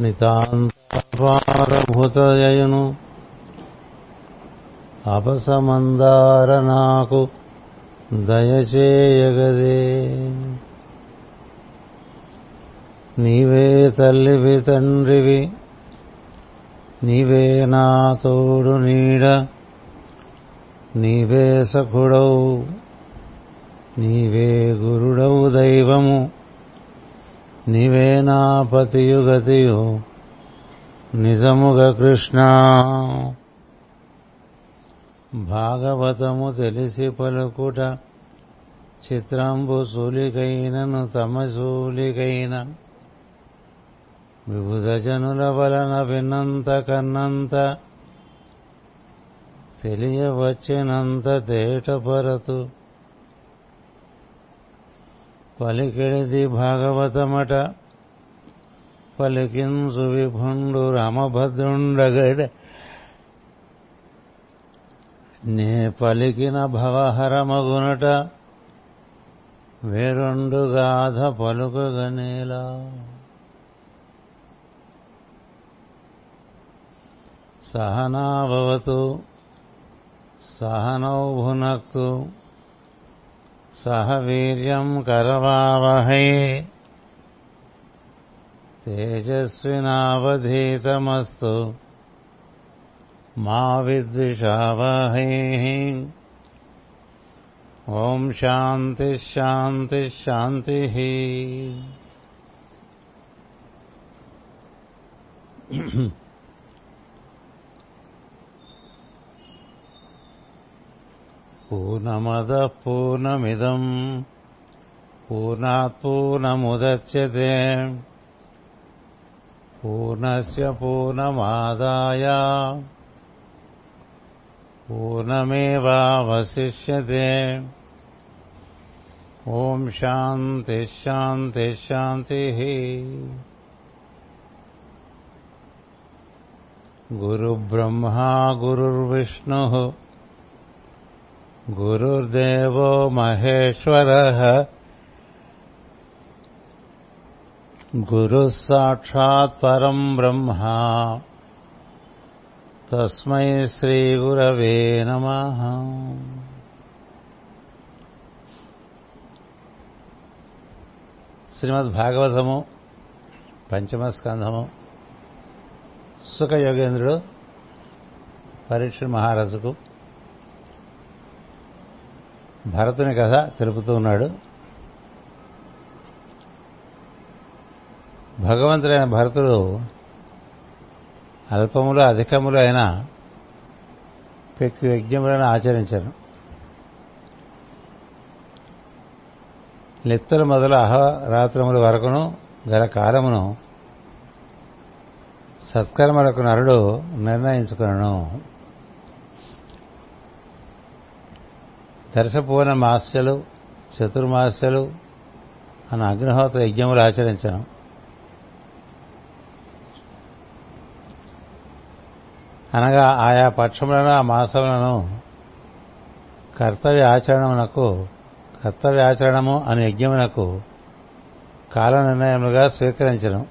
నితాంతపారభూతయను అపసమందార నాకు దయచేయగదే నీవే తల్లివి తండ్రివి నీవే నా తోడు నీడ నీవే సఖుడవు నీవే గురుడవు దైవము. నివేనాపతియుగతియు నిజముగ కృష్ణ. భాగవతము తెలిసి పలుకుట చిత్రంబు సూలికైనను తమ సూలికైన వివిధ జనుల వలన విన్నంత కన్నంత తెలియవచ్చినంత తేటపరతు పలికిడిది భాగవతమట. పలికించు విభుండు రామభద్రుండగడ. నే పలికిన భవహరమగునట. వేరొండు గాథ పలుకగనేలా సహనాభవతు సహనౌ భునక్తు సహ వీర్యం కరవావహై తేజస్వినావధీతమస్తు మా విద్విషావహై ఓం శాంతి శాంతి శాంతి पूर्णमदः पूर्णमिदम् पूर्णात् पूर्णमुदच्यते पूर्णस्य पूर्णमादाय पूर्णमेवावशिष्यते। ॐ शान्तिश्शान्तिश्शान्तिः शान्ति। गुरुब्रह्मा गुरुर्विष्णुः। గురుబ్రహ్మా గురుర్విష్ణు గురుర్దేవో మహేశ్వర గురు సాక్షాత్ పరం బ్రహ్మ తస్మై శ్రీ గురవే నమ శ్రీమద్ భాగవతము పంచమ స్కంధము సుఖ యోగేంద్రుడు పరీక్ష మహారాజుకు భరతుని కథ తెలుపుతూ ఉన్నాడు. భగవంతుడైన భరతుడు అల్పములు అధికములు అయిన పెక్కు యజ్ఞములను ఆచరించను లెత్తుల మొదలు అహరాత్రముల వరకును గల కాలమును సత్కర్మలకు నరుడు నిర్ణయించుకున్నాను దర్శపూర్ణ మాస్యలు చతుర్మాస్యలు అన్న అగ్నిహోత్ర యజ్ఞములు ఆచరించను. అనగా ఆయా పక్షములను ఆ మాసములను కర్తవ్య ఆచరణమునకు కర్తవ్య ఆచరణము అనే యజ్ఞమునకు కాల నిర్ణయములుగా స్వీకరించను.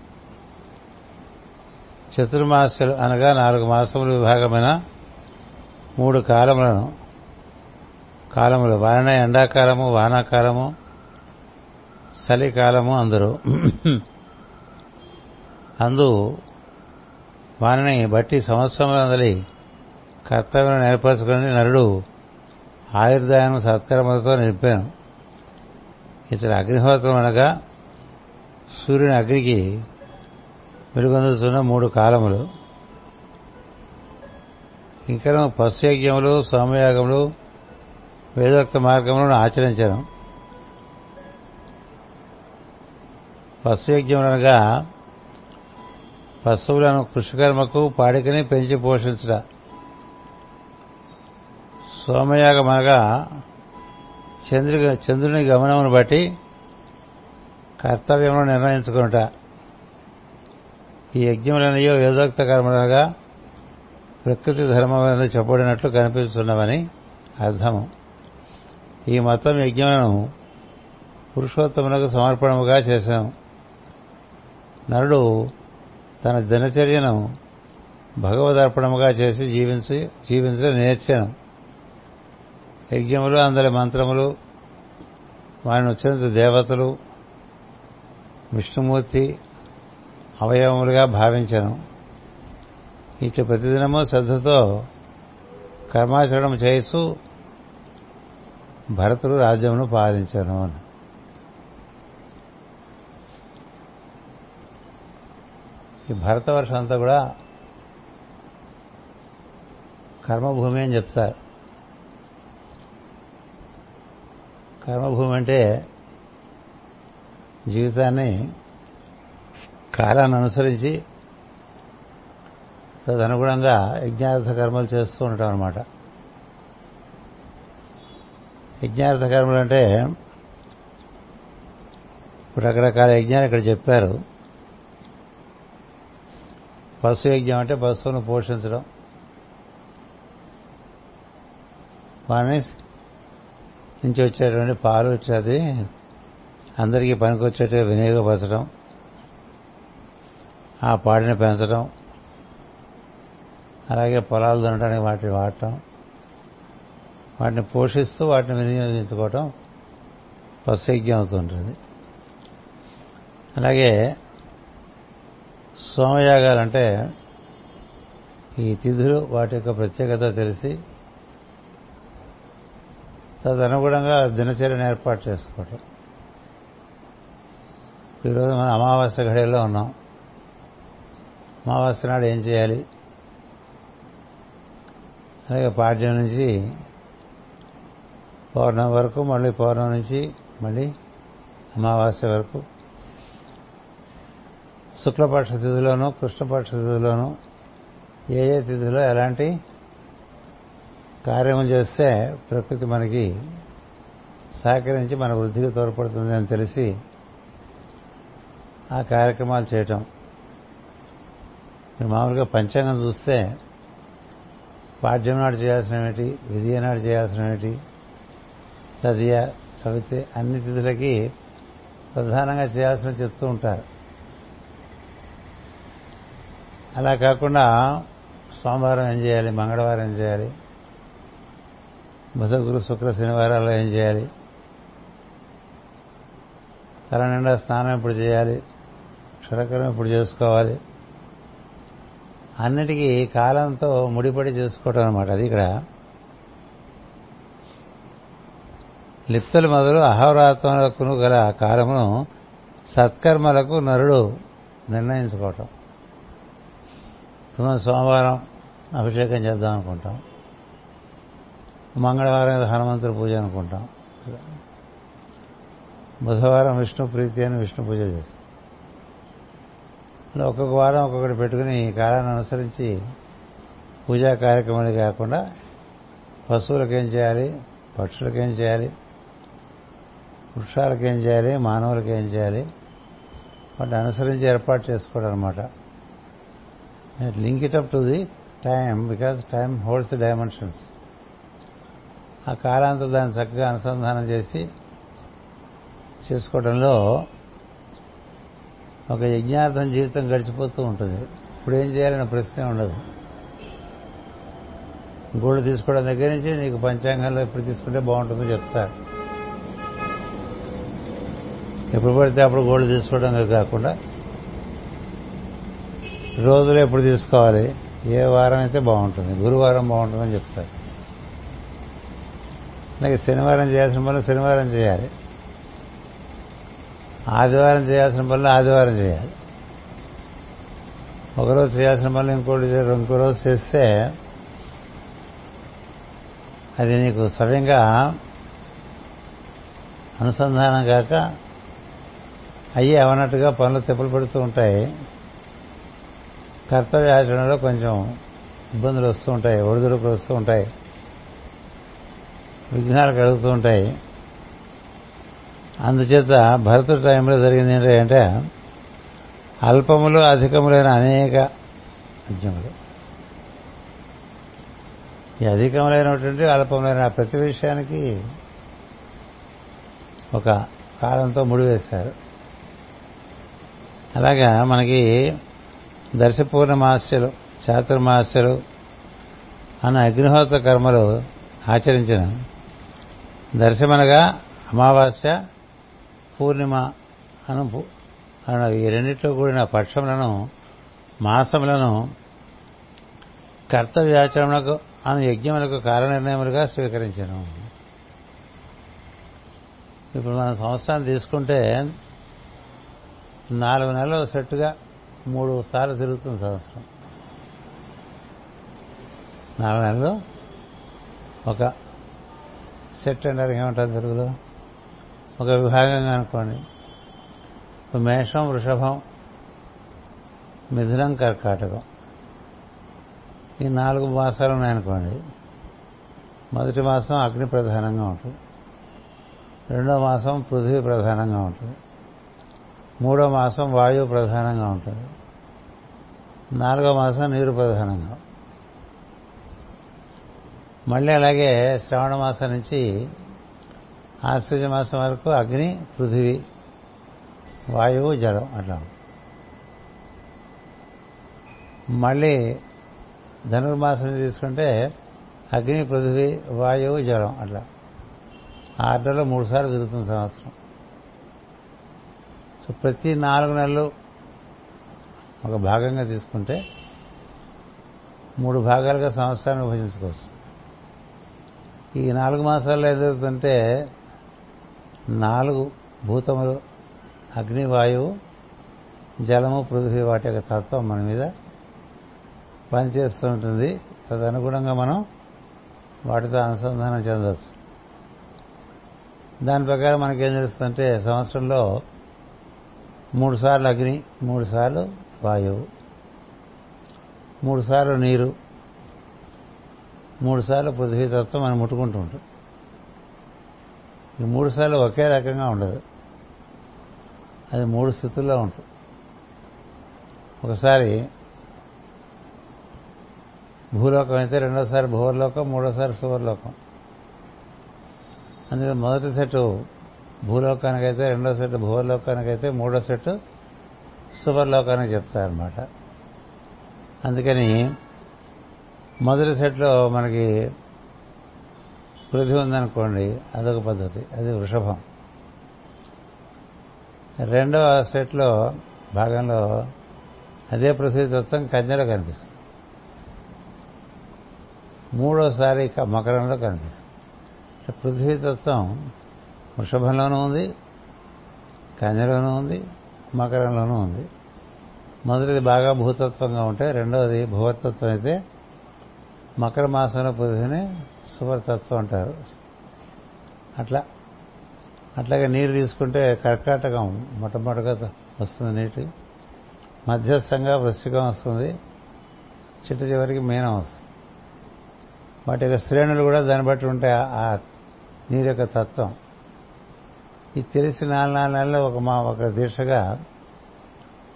చతుర్మాస్యలు అనగా నాలుగు మాసములు విభాగమైన మూడు కాలములను కాలములు వాన ఎండాకాలము వానాకాలము చలికాలము అందరూ. అందు వానని బట్టి సంవత్సరములందలి కర్తవ్యం నేర్పరచుకుని నరుడు ఆయుర్దాయం సత్కర్మలతో నింపాను ఇతర అగ్నిహోత్రం అనగా సూర్యుని అగ్నికి వెలుగొందుతున్న మూడు కాలములు. ఇంకా పశుయజ్ఞములు సోమయాగములు వేదోక్త మార్గములను ఆచరించడం. పశుయజ్ఞములనగా పశువులను కృషికర్మకు పాడికని పెంచి పోషించట. సోమయాగం అనగా చంద్రు చంద్రుని గమనమును బట్టి కర్తవ్యమును నిర్ణయించుకుంట ఈ యజ్ఞములనయో వేదోక్త కర్మలుగా ప్రకృతి ధర్మములను చెప్పబడినట్లు కనిపిస్తున్నవని అర్థము. ఈ మొత్తం యజ్ఞం పురుషోత్తమునకు సమర్పణముగా చేశాము నరుడు తన దినచర్యను భగవదర్పణముగా చేసి జీవించి జీవించడం నేర్చాను యజ్ఞములు అందరి మంత్రములు వారిని ఉచ్చరించు దేవతలు విష్ణుమూర్తి అవయవములుగా భావించాను ఇట్లా ప్రతిదినము శ్రద్ధతో కర్మాచరణం చేస్తూ భరతుడు రాజ్యమును పాలించను అని. ఈ భరతవర్షం అంతా కూడా కర్మభూమి అని చెప్తారు. కర్మభూమి అంటే జీవితాన్ని కాలాన్ని అనుసరించి తదనుగుణంగా యజ్ఞార్థ కర్మలు చేస్తూ ఉంటాం అనమాట యజ్ఞార్థ కర్మలు అంటే రకరకాల యజ్ఞాలు ఇక్కడ చెప్పారు. పశు యజ్ఞం అంటే పశువును పోషించడం. వాని నుంచి వచ్చేటువంటి పాలు వచ్చేది అందరికీ పనికొచ్చేట్టుగా వినియోగపరచడం ఆ పాడిని పెంచడం అలాగే పొలాలు దున్నడానికి వాటిని వాడటం. వాటిని పోషిస్తూ వాటిని వినియోగించుకోవటం పశుయజ్ఞం అవుతుంటుంది అలాగే సోమయాగాలంటే ఈ తిథులు వాటి యొక్క ప్రత్యేకత తెలిసి తదనుగుణంగా దినచర్యను ఏర్పాటు చేసుకోవటం. ఈరోజు మనం అమావాస్య ఘడియల్లో ఉన్నాం. అమావాస్య నాడు ఏం చేయాలి? అలాగే పాడ్యం నుంచి పౌర్ణమి వరకు మళ్ళీ పౌర్ణమి నుంచి మళ్ళీ అమావాస్య వరకు. శుక్లపక్ష తిథిలోనూ కృష్ణపక్ష తిథిలోనూ ఏ ఏ తిథిలో ఎలాంటి కార్యము చేస్తే ప్రకృతి మనకి సహకరించి మన వృద్ధికి తోడ్పడుతుంది అని తెలిసి ఆ కార్యక్రమాలు చేయటం. మీరు మామూలుగా పంచాంగం చూస్తే పాడ్యం నాడు చేయాల్సినవి విధి నాడు చేయాల్సినవి తదియ చవితి అన్ని తిథులకి ప్రధానంగా చేయాల్సిన చెప్తూ ఉంటారు. అలా కాకుండా సోమవారం ఏం చేయాలి? మంగళవారం ఏం చేయాలి? బుధ గురు శుక్ర శనివారాల్లో ఏం చేయాలి? తల నిండా స్నానం ఎప్పుడు చేయాలి? క్షరకరం ఎప్పుడు చేసుకోవాలి? అన్నిటికీ కాలంతో ముడిపడి చేసుకోవటం అనమాట అది ఇక్కడ. లిప్తలు మొదలు అహోరాత్మలకు గల కాలమును సత్కర్మలకు నరుడు నిర్ణయించుకోవటం. సోమవారం అభిషేకం చేద్దాం అనుకుంటాం. మంగళవారం హనుమంతుడి పూజ అనుకుంటాం. బుధవారం విష్ణు ప్రీతి అని విష్ణు పూజ చేస్తాం. ఒక్కొక్క వారం ఒక్కొక్కటి పెట్టుకుని ఈ కాలాన్ని అనుసరించి పూజా కార్యక్రమాలు కాకుండా పశువులకేం చేయాలి? పక్షులకేం చేయాలి? వృక్షాలకేం చేయాలి? మానవులకేం చేయాలి? వాటిని అనుసరించి ఏర్పాటు చేసుకోవడం అనమాట link it up to the time because time holds the dimensions ఆ కాలాంతో దాన్ని చక్కగా అనుసంధానం చేసి చేసుకోవడంలో ఒక యజ్ఞార్థం జీవితం గడిచిపోతూ ఉంటుంది. ఇప్పుడు ఏం చేయాలనే ప్రశ్నే ఉండదు. గోల్డ్ తీసుకోవడం దగ్గర నుంచి నీకు పంచాంగంలో ఎప్పుడు తీసుకుంటే బాగుంటుందో చెప్తారు. ఎప్పుడు పడితే అప్పుడు గోల్డ్ తీసుకోవడం కాకుండా రోజులు ఎప్పుడు తీసుకోవాలి? ఏ వారం అయితే బాగుంటుంది. గురువారం బాగుంటుందని చెప్తారు. నాకు శనివారం చేయాల్సిన పనులు శనివారం చేయాలి. ఆదివారం చేయాల్సిన పనులు ఆదివారం చేయాలి. ఒకరోజు చేయాల్సిన పనులు ఇంకోటి ఇంకో రోజు చేస్తే అది నీకు సవ్యంగా అనుసంధానం కాక అయ్యి అవనట్టుగా పనులు తెప్పులు పెడుతూ ఉంటాయి. కర్తవ్యాచరణలో కొంచెం ఇబ్బందులు వస్తూ ఉంటాయి ఒడిదుడుకులు వస్తూ ఉంటాయి. విఘ్నాలు కలుగుతూ ఉంటాయి. అందుచేత భరతుడి టైంలో జరిగింది ఏంటంటే అల్పములు అధికములైన అనేక యజ్ఞములు. ఈ అధికములైనటువంటి అల్పములైన ప్రతి విషయానికి ఒక కాలంతో ముడివేశారు. అలాగా మనకి దర్శ పూర్ణమాస్యలు చాతుర్మాస్యలు అన్న అగ్నిహోత్ర కర్మలు ఆచరించిన దర్శమనగా అమావాస్య పూర్ణిమ అను అను ఈ రెండింటిలో కూడిన పక్షములను మాసములను కర్తవ్యాచరణకు అను యజ్ఞములకు కాలనిర్ణయములుగా స్వీకరించను. ఇప్పుడు మనం సంవత్సరాన్ని తీసుకుంటే నాలుగు నెలలు సెట్టుగా మూడు సార్లు తిరుగుతుంది సంవత్సరం. నాలుగు నెలలు ఒక సెట్ అంటారు ఏమంటారు తెలుగులో? ఒక విభాగంగా అనుకోండి. మేషం వృషభం మిథునం కర్కాటకం. ఈ నాలుగు మాసాలు ఉన్నాయనుకోండి. మొదటి మాసం అగ్ని ప్రధానంగా ఉంటుంది. రెండో మాసం పృథివీ ప్రధానంగా ఉంటుంది. మూడో మాసం వాయువు ప్రధానంగా ఉంటుంది. నాలుగో మాసం నీరు ప్రధానంగా. మళ్ళీ అలాగే శ్రావణ మాసం నుంచి ఆశ్వజ మాసం వరకు అగ్ని పృథివీ వాయువు జలం అట్లా. మళ్ళీ ధనుర్మాసం తీసుకుంటే అగ్ని పృథివీ వాయువు జలం అట్లా. ఆర్డర్లో మూడు సార్లు తిరుగుతుంది సంవత్సరం. సో ప్రతి నాలుగు నెలలు ఒక భాగంగా తీసుకుంటే మూడు భాగాలుగా సంవత్సరాన్ని విభజించుకోవచ్చు. ఈ నాలుగు మాసాల్లో ఎదుగుతుంటే నాలుగు భూతములు అగ్ని వాయువు జలము పృథ్వీ వాటి యొక్క తత్వం మన మీద పనిచేస్తూ ఉంటుంది తదనుగుణంగా మనం వాటితో అనుసంధానం చెందవచ్చు. దాని ప్రకారం మనకేం తెలుస్తుందంటే సంవత్సరంలో మూడు సార్లు అగ్ని మూడు సార్లు వాయువు మూడు సార్లు నీరు మూడు సార్లు పృథ్వీతత్వం మనం ముట్టుకుంటూ ఉంటాం. ఈ మూడు సార్లు ఒకే రకంగా ఉండదు. అది మూడు స్థితుల్లో ఉంటుంది ఒకసారి భూలోకం అయితే రెండోసారి భూవర్లోకం మూడోసారి సువర్లోకం. అందులో మొదటి సెట్ భూలోకానికైతే రెండో సెట్ భూలోకానికైతే మూడో సెట్ సువర్లోకానికి చెప్తారనమాట అందుకని మొదటి సెట్లో మనకి పృథి ఉందనుకోండి అదొక పద్ధతి అది వృషభం. రెండవ సెట్లో భాగంలో అదే పృథ్వీతత్వం కన్యలో కనిపిస్తుంది. మూడోసారి మకరంలో కనిపిస్తుంది. పృథ్వీతత్వం వృషభంలోనూ ఉంది కన్యలోనూ ఉంది మకరంలోనూ ఉంది. మొదటిది బాగా భూతత్వంగా ఉంటే రెండవది భూవతత్వం అయితే మకర మాసంలో పొద్దునే సువర్తత్వం అంటారు. అట్లా అట్లాగే నీరు తీసుకుంటే కర్కాటకం మొట్టమొదటిగా వస్తుంది నీటి. మధ్యస్థంగా వృశ్చికం వస్తుంది చిట్ట చివరికి మీనం వస్తుంది. వాటి యొక్క శ్రేణులు కూడా దాన్ని బట్టి ఉంటాయి ఆ నీరు యొక్క తత్వం. ఈ తెలిసి నాలుగు నాలుగు నెలలు ఒక మా ఒక దీక్షగా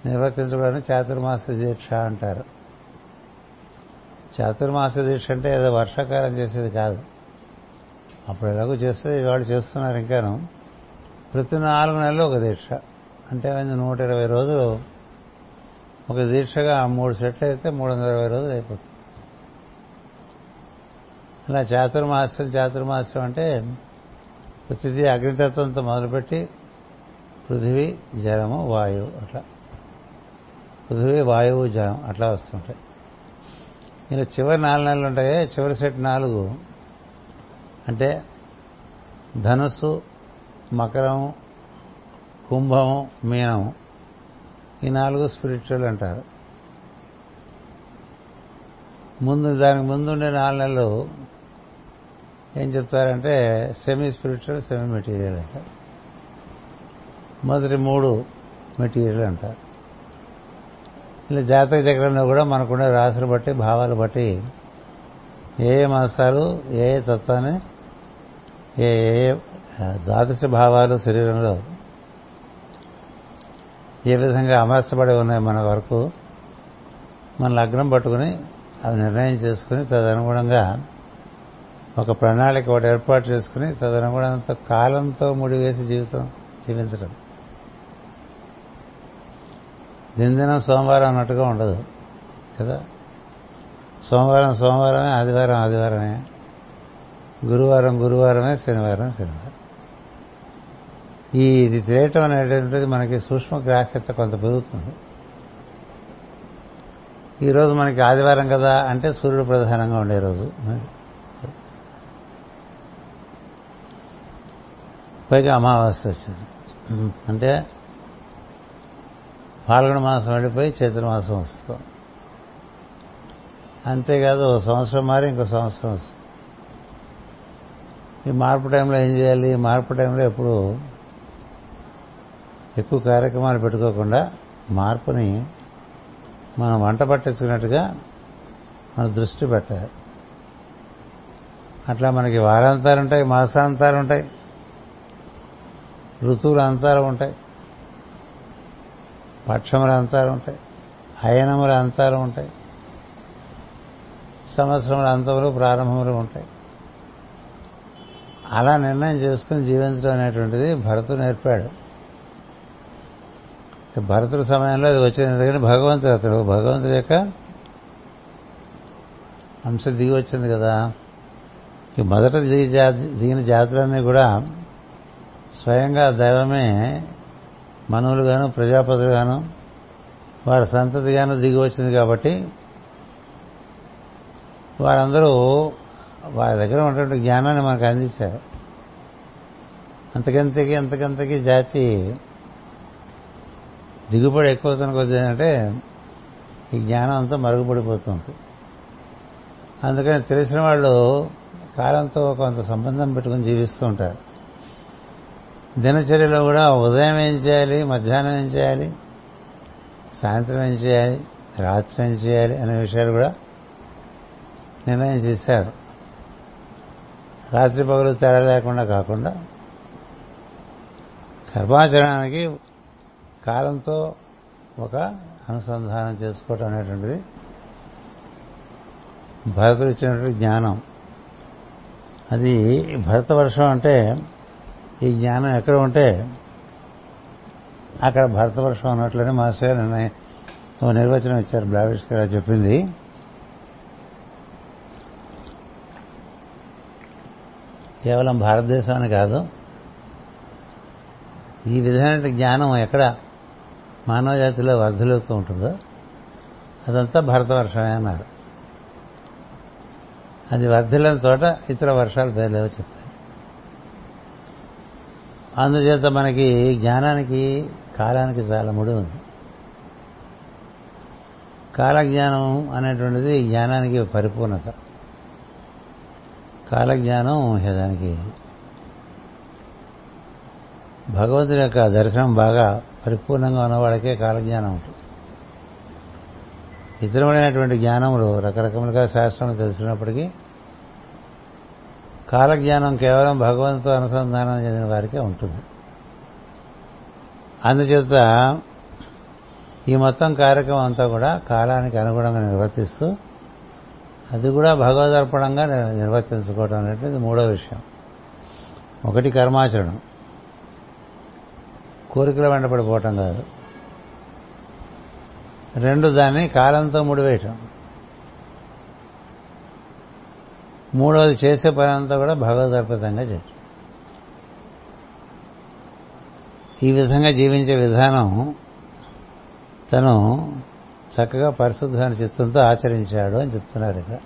నిర్వర్తించడానికి చాతుర్మాస దీక్ష అంటారు. చాతుర్మాస దీక్ష అంటే ఏదో వర్షాకాలం చేసేది కాదు. అప్పుడు ఎలాగో చేస్తే వాళ్ళు చేస్తున్నారు ఇంకాను. ప్రతి నాలుగు నెలలు ఒక దీక్ష. అంటే నూట ఇరవై రోజులు ఒక దీక్షగా మూడు సెట్లు అయితే మూడు వందల ఇరవై రోజులు అయిపోతుంది. అలా చాతుర్మాసం చాతుర్మాసం అంటే ప్రతిదీ అగ్నితత్వంతో మొదలుపెట్టి పృథివీ జలము వాయువు అట్లా. పృథివీ వాయువు జలం అట్లా వస్తుంటాయి. ఇలా చివరి నాలుగు నెలలు ఉంటాయి చివరి సెట్ నాలుగు. అంటే ధనుసు మకరము కుంభము మీనము. ఈ నాలుగు స్పిరిచువల్ అంటారు. ముందు దానికి ముందుండే నాలుగు నెలలు ఏం చెప్తారంటే సెమీ స్పిరిచువల్ సెమీ మెటీరియల్ అంట. మొదటి మూడు మెటీరియల్ అంటారు ఇలా జాతక చక్రంలో కూడా మనకుండే రాశులు బట్టి భావాలు బట్టి ఏ ఏ మాసాలు ఏ ఏ తత్వాన్ని ఏ ఏ ద్వాదశ భావాలు శరీరంలో ఏ విధంగా అమర్చబడి ఉన్నాయి మన వరకు మన లగ్నం పట్టుకుని అవి నిర్ణయం చేసుకుని తదనుగుణంగా ఒక ప్రణాళిక ఒకటి ఏర్పాటు చేసుకుని తదనుగుణంత కాలంతో ముడివేసి జీవితం జీవించడం. దినదినం సోమవారం అన్నట్టుగా ఉండదు కదా? సోమవారం సోమవారమే ఆదివారం ఆదివారమే. గురువారం గురువారమే శనివారం శనివారం. ఈ ఇది తెలియటం అనేటువంటిది మనకి సూక్ష్మ గ్రాహ్యత కొంత పెరుగుతుంది. ఈరోజు మనకి ఆదివారం కదా అంటే సూర్యుడు ప్రధానంగా ఉండే రోజు. పైగా అమావాస్య వచ్చింది. అంటే పాల్గొన మాసం వెళ్ళిపోయి చైత్ర మాసం వస్తాం అంతేకాదు ఓ సంవత్సరం మారి ఇంకో సంవత్సరం వస్తుంది. ఈ మార్పు టైంలో ఏం చేయాలి? ఈ మార్పు టైంలో ఎప్పుడు ఎక్కువ కార్యక్రమాలు పెట్టుకోకుండా మార్పుని మనం వంట పట్టించుకున్నట్టుగా మన దృష్టి పెట్టాలి. అట్లా మనకి వారాంతాలు ఉంటాయి మాసాంతాలు ఉంటాయి ఋతువుల అంతాలు ఉంటాయి. పక్షముల అంతాలు ఉంటాయి. అయనముల అంతాలు ఉంటాయి. సంవత్సరముల అంతములు ప్రారంభములు ఉంటాయి. అలా నిర్ణయం చేసుకుని జీవించడం అనేటువంటిది భరతుడు నేర్పాడు. భరతుడి సమయంలో అది వచ్చింది. ఎందుకంటే భగవంతుడు అతడు. భగవంతుడి యొక్క అంశ దిగి వచ్చింది కదా. ఈ మొదట దిగి జాతి దిగిన జాతులన్నీ కూడా స్వయంగా దైవమే మనువులుగాను ప్రజాపతులుగాను వారి సంతతిగాను దిగి వచ్చింది కాబట్టి వారందరూ వారి దగ్గర ఉన్నటువంటి జ్ఞానాన్ని మనకు అందించారు. అంతకంతకి అంతకంతకి జాతి దిగుబడి ఎక్కువవుతున్న కొద్ది ఏంటంటే ఈ జ్ఞానం అంతా మరుగుపడిపోతుంది. అందుకని తెలిసిన వాళ్ళు కాలంతో కొంత సంబంధం పెట్టుకుని జీవిస్తూ ఉంటారు. దినచర్యలో కూడా ఉదయం ఏం చేయాలి మధ్యాహ్నం ఏం చేయాలి సాయంత్రం ఏం చేయాలి రాత్రి ఏం చేయాలి అనే విషయాలు కూడా నిర్ణయం చేశారు. రాత్రి పగలు తేడా లేకుండా కాకుండా కర్మాచరణానికి కాలంతో ఒక అనుసంధానం చేసుకోవటం అనేటువంటిది భరతుడు ఇచ్చినటువంటి జ్ఞానం. అది భరతవర్షం అంటే ఈ జ్ఞానం ఎక్కడ ఉంటే అక్కడ భరతవర్షం అన్నట్లనే మాస్టర్ నిర్ణయం నిర్వచనం ఇచ్చారు బ్లావిష్ గారు చెప్పింది. కేవలం భారతదేశాన్ని కాదు ఈ విధమైన జ్ఞానం ఎక్కడ మానవ జాతిలో వర్ధలుతూ ఉంటుందో అదంతా భరతవర్షమే అన్నారు. అది వర్ధలేని చోట ఇతర వర్షాలు పేర్లేవో చెప్తారు. అందుచేత మనకి జ్ఞానానికి కాలానికి చాలా ముడి ఉంది. కాలజ్ఞానం అనేటువంటిది జ్ఞానానికి పరిపూర్ణత. కాలజ్ఞానం దానికి భగవంతుని యొక్క దర్శనం బాగా పరిపూర్ణంగా ఉన్నవాడికే కాలజ్ఞానం ఉంటుంది. ఇతరమైనటువంటి జ్ఞానములు రకరకములుగా శాస్త్రం తెలిసినప్పటికీ కాలజ్ఞానం కేవలం భగవంతుతో అనుసంధానం చెందిన వారికే ఉంటుంది. అందుచేత ఈ మొత్తం కార్యక్రమం అంతా కూడా కాలానికి అనుగుణంగా నిర్వర్తిస్తూ అది కూడా భగవదర్పణంగా నిర్వర్తించుకోవడం అనేటువంటిది మూడో విషయం. ఒకటి కర్మాచరణం. కోరికల వెంటపడిపోవటం కాదు. రెండు దాన్ని కాలంతో ముడివేయటం. మూడవది చేసే పని అంతా కూడా భగవదర్పితంగా చేయటం ఈ విధంగా జీవించే విధానం తను చక్కగా పరిశుద్ధమైన చిత్తంతో ఆచరించాడు అని చెప్తున్నారు ఇక్కడ.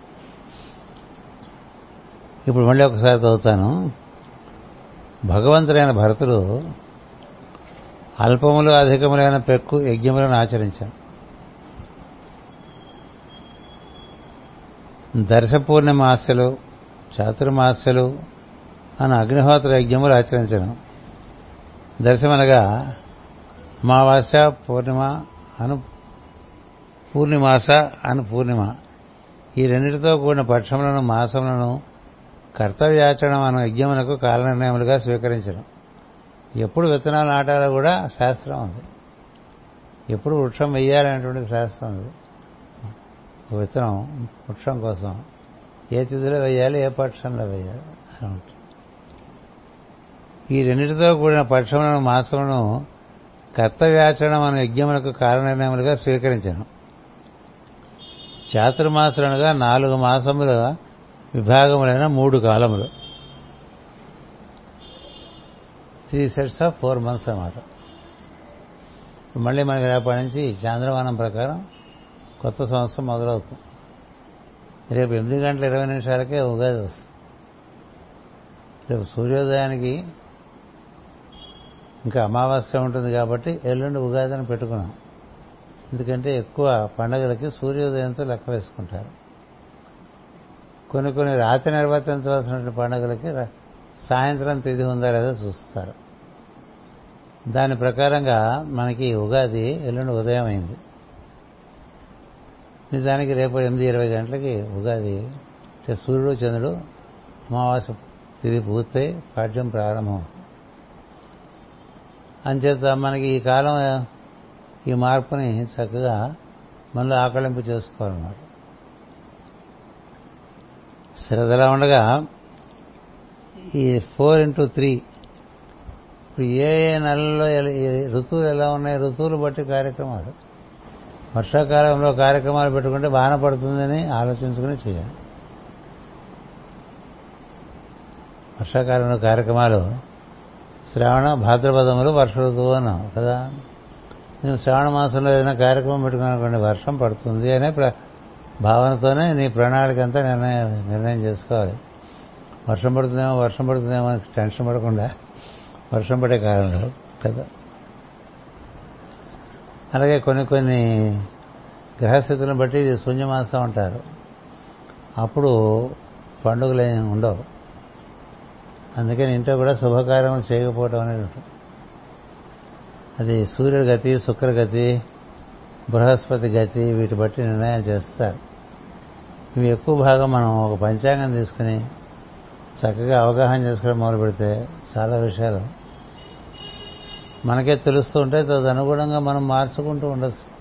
ఇప్పుడు మళ్ళీ ఒకసారి చదువుతాను భగవంతుడైన భరతుడు అల్పములు అధికములైన పెక్కు యజ్ఞములను ఆచరించాను దర్శపూర్ణిమాసలు చాతుర్మాసలు అని అగ్నిహోత్ర యజ్ఞములు ఆచరించను. దర్శమనగా అమావాస్య పూర్ణిమ అను పూర్ణిమాస అను పూర్ణిమ. ఈ రెండింటితో కూడిన పక్షములను మాసములను కర్తవ్యాచరణ అను యజ్ఞమునకు కాలనిర్ణయములుగా స్వీకరించడం ఎప్పుడు విత్తనాలు నాటాలో కూడా శాస్త్రం ఉంది. ఎప్పుడు వృక్షం వెయ్యాలనేటువంటి శాస్త్రం ఉంది. విత్తనం వృక్షం కోసం ఏ తిథిలో వేయాలి ఏ పక్షంలో వేయాలి అని ఉంటుంది. ఈ రెండింటితో కూడిన పక్షములను మాసములను కర్తవ్యాచరణ మన యజ్ఞములకు కారణనిర్ణయములుగా స్వీకరించను. చాతుర్మాసులనుగా నాలుగు మాసముల విభాగములైన మూడు కాలములు. Three sets of four months అన్నమాట. మళ్ళీ మనకి రేపటి నుంచి చాంద్రమానం ప్రకారం కొత్త సంవత్సరం మొదలవుతుంది. రేపు ఎనిమిది గంటల ఇరవై నిమిషాలకే ఉగాది వస్తుంది. రేపు సూర్యోదయానికి ఇంకా అమావాస్య ఉంటుంది కాబట్టి ఎల్లుండి ఉగాది అని పెట్టుకున్నాం. ఎందుకంటే ఎక్కువ పండగలకి సూర్యోదయంతో లెక్క వేసుకుంటారు. కొన్ని కొన్ని రాత్రి నిర్వర్తించవలసినటువంటి పండుగలకి సాయంత్రం తిథి ఉందా లేదా చూస్తారు. దాని ప్రకారంగా మనకి ఉగాది ఎల్లుండి ఉదయం అయింది. నిజానికి రేపు ఎనిమిది ఇరవై గంటలకి ఉగాది. అంటే సూర్యుడు చంద్రుడు అమావాస్య తిరిగి పూర్తయి పాఠ్యం ప్రారంభం. అంచేత మనకి ఈ కాలం ఈ మార్పుని చక్కగా మనలో ఆకలింపు చేసుకోవాలన్నమాట. శ్రద్ధలా ఉండగా ఈ ఫోర్ ఇంటూ త్రీ. ఇప్పుడు ఏ ఏ నెలలో ఋతువులు ఎలా ఉన్నాయి ఋతువులు బట్టి కార్యక్రమాలు. వర్షాకాలంలో కార్యక్రమాలు పెట్టుకుంటే వాన పడుతుందని ఆలోచించుకుని చేయాలి. వర్షాకాలంలో కార్యక్రమాలు శ్రావణ భాద్రపదములు వర్ష ఋతువు అన్నాం కదా. నేను శ్రావణ మాసంలో ఏదైనా కార్యక్రమం పెట్టుకున్నానుకోండి వర్షం పడుతుంది అనే భావనతోనే నీ ప్రణాళిక అంతా నిర్ణయం నిర్ణయం చేసుకోవాలి. వర్షం పడుతుందేమో వర్షం పడుతుందేమో అని టెన్షన్ పడకుండా వర్షం పడే కాలంలో కదా. అలాగే కొన్ని కొన్ని గ్రహస్థితులను బట్టి ఇది శూన్యమాసం అంటారు. అప్పుడు పండుగలు ఏమి ఉండవు. అందుకని ఇంట్లో కూడా శుభకార్యం చేయకపోవటం అనేది ఉంటుంది. అది సూర్యుడి గతి శుక్రగతి బృహస్పతి గతి వీటి బట్టి నిర్ణయం చేస్తారు. ఇవి ఎక్కువ భాగం మనం ఒక పంచాంగం తీసుకుని చక్కగా అవగాహన చేసుకోవడం మొదలు పెడితే చాలా విషయాలు మనకే తెలుస్తూ ఉంటే తదనుగుణంగా మనం మార్చుకుంటూ ఉండొచ్చు.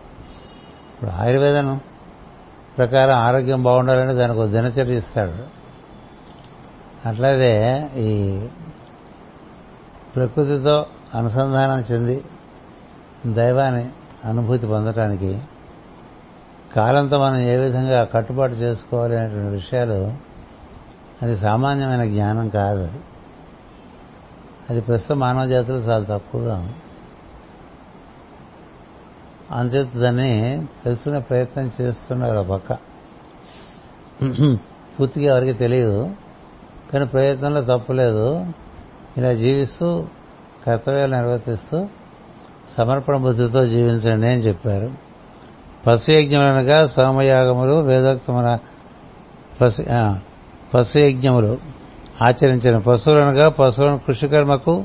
ఇప్పుడు ఆయుర్వేదం ప్రకారం ఆరోగ్యం బాగుండాలని దానికి ఒక దినచర్య ఇస్తాడు. అట్లాగే ఈ ప్రకృతితో అనుసంధానం చెంది దైవాన్ని అనుభూతి పొందటానికి కాలంతో మనం ఏ విధంగా కట్టుబాటు చేసుకోవాలి అనేటువంటి విషయాలు అది సామాన్యమైన జ్ఞానం కాదు అది. అది ప్రస్తుతం మానవ జాతులు చాలా తక్కువగా ఉంది. అంచేత దాన్ని తెలుసుకునే ప్రయత్నం చేస్తున్నారు ఆ పక్క. పూర్తిగా ఎవరికి తెలియదు. కానీ ప్రయత్నంలో తప్పులేదు ఇలా జీవిస్తూ కర్తవ్యాలు నిర్వర్తిస్తూ సమర్పణ బుద్ధితో జీవించండి అని చెప్పారు. పశుయజ్ఞములనగా సోమయాగములు వేదోక్తముల పశు పశుయజ్ఞములు. ఆచరించిన పశువులనగా పశువులను కృషికర్మకు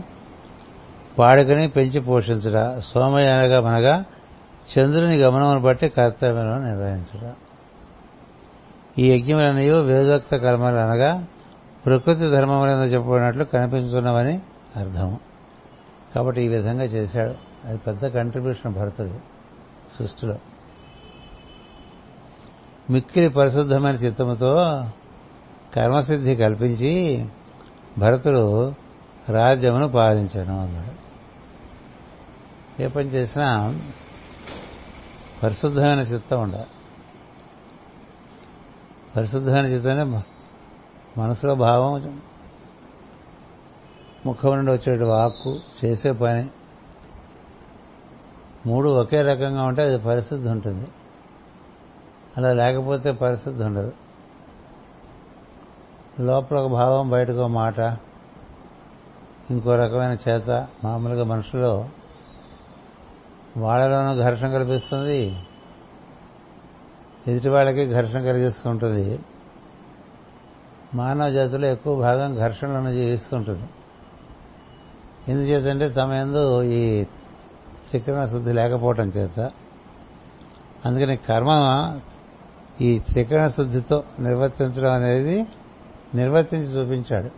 వాడుకని పెంచి పోషించుట సోమయానగా మనగా చంద్రుని గమనమును బట్టి కర్తవ్యాలను నిర్వహించుట. ఈ యజ్ఞములన్నీ వేదోక్త కర్మలు అనగా ప్రకృతి ధర్మములను చెప్పబడినట్లు కనిపించున్నవని అర్థం కాబట్టి ఈ విధంగా చేశాడు. అది పెద్ద కంట్రిబ్యూషన్ భరతుడు సృష్టిలో. మిక్కిలి పరిశుద్ధమైన చిత్తముతో కర్మసిద్ధి కల్పించి భరతుడు రాజ్యమును పాలించను అన్నాడు. ఏ పని చేసినా పరిశుద్ధమైన చిత్తం ఉండాలి. పరిశుద్ధమైన చిత్తమే మనసులో భావం ముఖం నుండి వచ్చేటి వాక్కు చేసే పని. మూడు ఒకే రకంగా ఉంటే అది పరిశుద్ధి ఉంటుంది. అలా లేకపోతే పరిశుద్ధి ఉండదు. లోపల ఒక భావం బయటకు ఒక మాట ఇంకో రకమైన చేత మామూలుగా మనుషులో వాళ్ళలోనూ ఘర్షణ కల్పిస్తుంది. ఎదుటి వాళ్ళకి ఘర్షణ కలిగిస్తూ ఉంటుంది. మానవ జాతిలో ఎక్కువ భాగం ఘర్షణలను జీవిస్తుంటుంది ఎందుచేతంటే తమ ఎందు ఈ త్రికరణ శుద్ధి లేకపోవటం చేత అందుకని కర్మ ఈ త్రికరణ శుద్ధితో నిర్వర్తించడం అనేది నిర్వర్తించి చూపించాడు.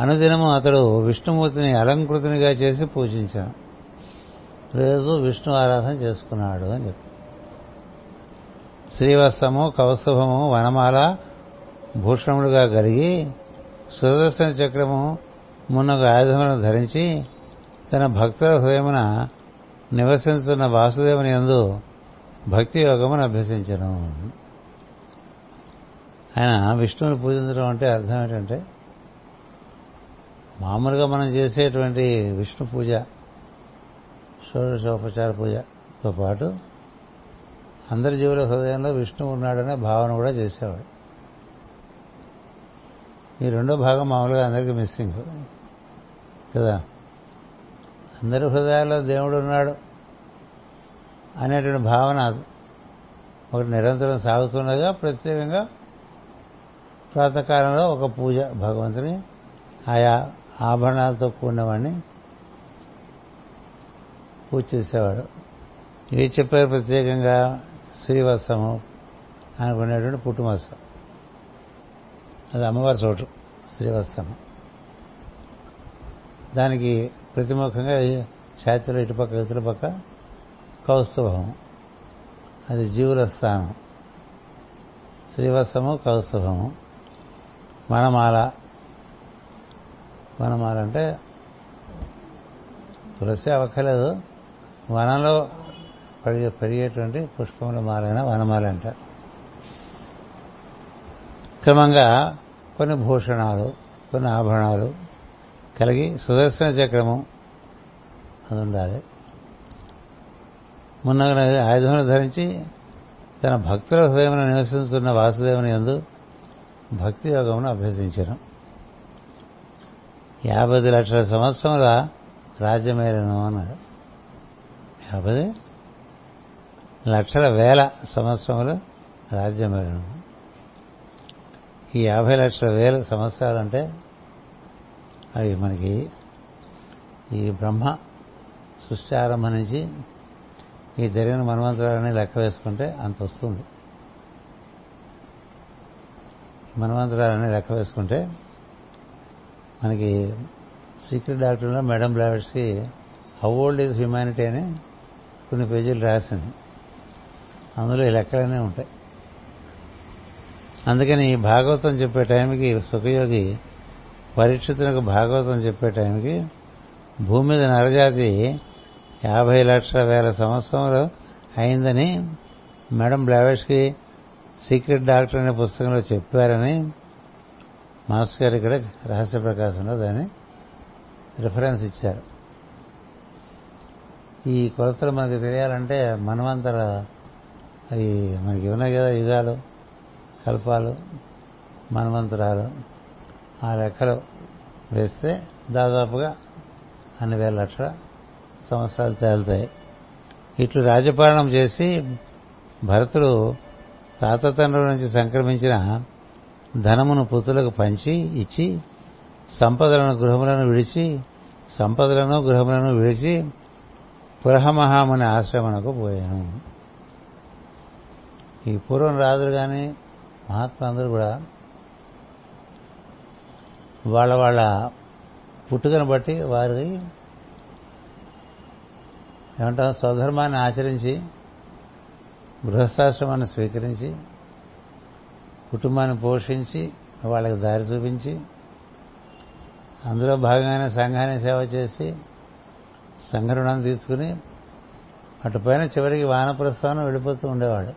అనుదినము అతడు విష్ణుమూర్తిని అలంకృతినిగా చేసి పూజించాను. రోజు విష్ణు ఆరాధన చేసుకున్నాడు అని చెప్పి శ్రీవత్సము కౌస్తుభము వనమాల భూషణములుగా కలిగి సుదర్శన చక్రము మున్నగు ఆయుధములను ధరించి తన భక్తుల హృదయమున నివసిస్తున్న వాసుదేవుని యందు భక్తి యోగమును అభ్యసించను. ఆయన విష్ణువుని పూజించడం అంటే అర్థం ఏంటంటే మామూలుగా మనం చేసేటువంటి విష్ణు పూజ షోడశోపచార పూజతో పాటు అందరి జీవుల హృదయంలో విష్ణువు ఉన్నాడనే భావన కూడా చేసేవాడు. ఈ రెండో భాగం మామూలుగా అందరికీ మిస్సింగ్ కదా. అందరి హృదయాల్లో దేవుడు ఉన్నాడు. అనేటువంటి భావన ఒకటి నిరంతరం సాగుతుండగా ప్రత్యేకంగా ప్రాతకాలంలో ఒక పూజ భగవంతుని ఆయా ఆభరణాలతో కూడినవాడిని పూజ చేసేవాడు. ఇవి చెప్పారు ప్రత్యేకంగా? శ్రీవత్సము అనుకునేటువంటి పుట్టుమత్సం అది అమ్మవారి చోటు శ్రీవత్సము. దానికి ప్రతిముఖంగా ఛాతీలో ఇటుపక్క ఇతర పక్క కౌస్తుభం. అది జీవుల స్థానం. శ్రీవత్సము కౌస్తుభము. వనమాల. వనమాల అంటే తులసి అవక్కలేదు వనంలో పెరిగే పెరిగేటువంటి పుష్పముల మాలైన వనమాల అంటారు క్రమంగా కొన్ని భూషణాలు కొన్ని ఆభరణాలు కలిగి సుదర్శన చక్రము అది ఉండాలి. మున్నగ ఆయుధములు ధరించి తన భక్తుల హృదయమును నివసిస్తున్న వాసుదేవుని ఎందు భక్తి యోగమును అభ్యసించను యాభై లక్షల సంవత్సరముల రాజ్యమేలను అన్నాడు. యాభై లక్షల వేల సంవత్సరములు రాజ్యమేలను ఈ యాభై లక్షల వేల సంవత్సరాలు అంటే అవి మనకి ఈ బ్రహ్మ సృష్టి ఆరంభం నుంచి ఈ జరిగిన మన్వంతరాలని లెక్క వేసుకుంటే అంత వస్తుంది. మన్వంతరాలని లెక్క వేసుకుంటే మనకి secret డాక్టర్లో madam Blavatsky how old is humanity అని కొన్ని పేజీలు రాసింది. అందులో ఈ లెక్కలనే ఉంటాయి. అందుకని భాగవతం చెప్పే టైంకి సుఖయోగి పరీక్షితులకు భాగవతం చెప్పే టైంకి భూమి మీద నరజాతి యాభై లక్షల వేల సంవత్సరంలో అయిందని మేడం బ్లావెట్స్కి సీక్రెట్ డాక్టర్ అనే పుస్తకంలో చెప్పారని మాస్టర్ గారు ఇక్కడ రహస్య ప్రకాశంలో దాన్ని రిఫరెన్స్ ఇచ్చారు. ఈ కొలతలు మనకు తెలియాలంటే మనమంతర అవి మనకి ఉన్నాయి కదా యుగాలు కల్పాలు మనమంతరాలు. ఆ లెక్కలు వేస్తే దాదాపుగా అన్ని వేల లక్షల సంవత్సరాలు తేలుతాయి. ఇట్లు రాజపాలనం చేసి భరతుడు తాతతండ్రుల నుంచి సంక్రమించిన ధనమును పుత్రులకు పంచి ఇచ్చి సంపదలను గృహములను విడిచి సంపదలను గృహములను విడిచి పురహమహాముని ఆశ్రమణకు పోయాను. ఈ పూర్వం రాజులు కానీ మహాత్ములందరూ కూడా వాళ్ళ వాళ్ళ పుట్టుకను బట్టి వారి ఏమంటాం? స్వధర్మాన్ని ఆచరించి గృహస్థాశ్రమాన్ని స్వీకరించి కుటుంబాన్ని పోషించి వాళ్ళకి దారి చూపించి అందులో భాగంగానే సంఘాన్ని సేవ చేసి సంఘరుణం తీసుకుని అటుపైన చివరికి వానప్రస్థానం వెళ్ళిపోతూ ఉండేవాడు.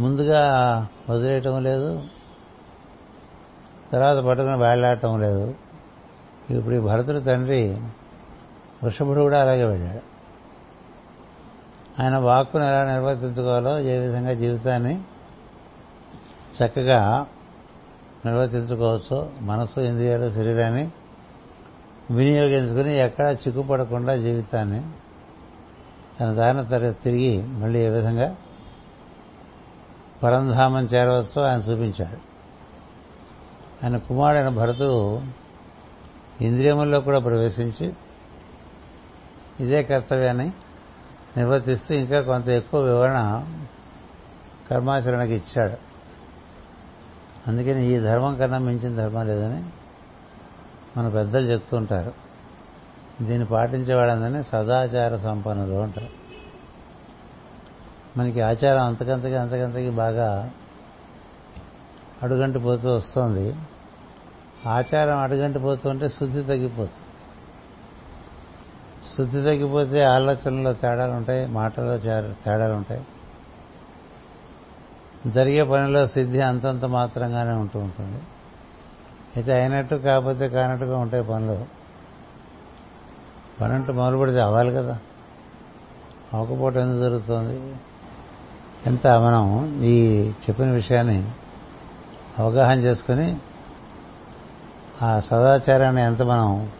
ముందుగా వదిలేయటం లేదు తర్వాత పట్టుకుని వేళ్ళాడటం లేదు. ఇప్పుడు ఈ భరతుడి తండ్రి వృషభుడు కూడా అలాగే వెళ్ళాడు. ఆయన వాక్కును ఎలా నిర్వర్తించుకోవాలో ఏ విధంగా జీవితాన్ని చక్కగా నిర్వర్తించుకోవచ్చో మనసు ఇంద్రియాలు శరీరాన్ని వినియోగించుకుని ఎక్కడా చిక్కుపడకుండా జీవితాన్ని తన దారిన తరగతి తిరిగి మళ్ళీ ఏ విధంగా పరంధామం చేరవచ్చో ఆయన చూపించాడు. ఆయన కుమారుడైన భరతుడు ఇంద్రియముల్లో కూడా ప్రవేశించి ఇదే కర్తవ్యాన్ని నిర్వర్తిస్తూ ఇంకా కొంత ఎక్కువ వివరణ కర్మాచరణకి ఇచ్చాడు. అందుకని ఈ ధర్మం కన్నా మించిన ధర్మం లేదని మన పెద్దలు చెప్తూ ఉంటారు. దీన్ని పాటించేవాళ్ళందరినీ సదాచార సంపన్నులు ఉంటారు మనకి ఆచారం అంతకంతకి అంతకంతకి బాగా అడుగంటిపోతూ వస్తుంది. ఆచారం అడుగంటిపోతుంటే శుద్ధి తగ్గిపోతుంది. శుద్ధి తగ్గిపోతే ఆలోచనలో తేడాలు ఉంటాయి మాటల్లో తేడాలు ఉంటాయి. జరిగే పనిలో సిద్ధి అంతంత మాత్రంగానే ఉంటూ ఉంటుంది. అయితే అయినట్టు కాకపోతే కానట్టుగా ఉంటాయి పనులు. పని అంటూ మొదలు అవ్వాలి కదా. అవకపోవటం ఎందుకు జరుగుతుంది? ఎంత మనం ఈ చెప్పిన విషయాన్ని అవగాహన చేసుకుని ఆ సదాచారాన్ని ఎంత మనం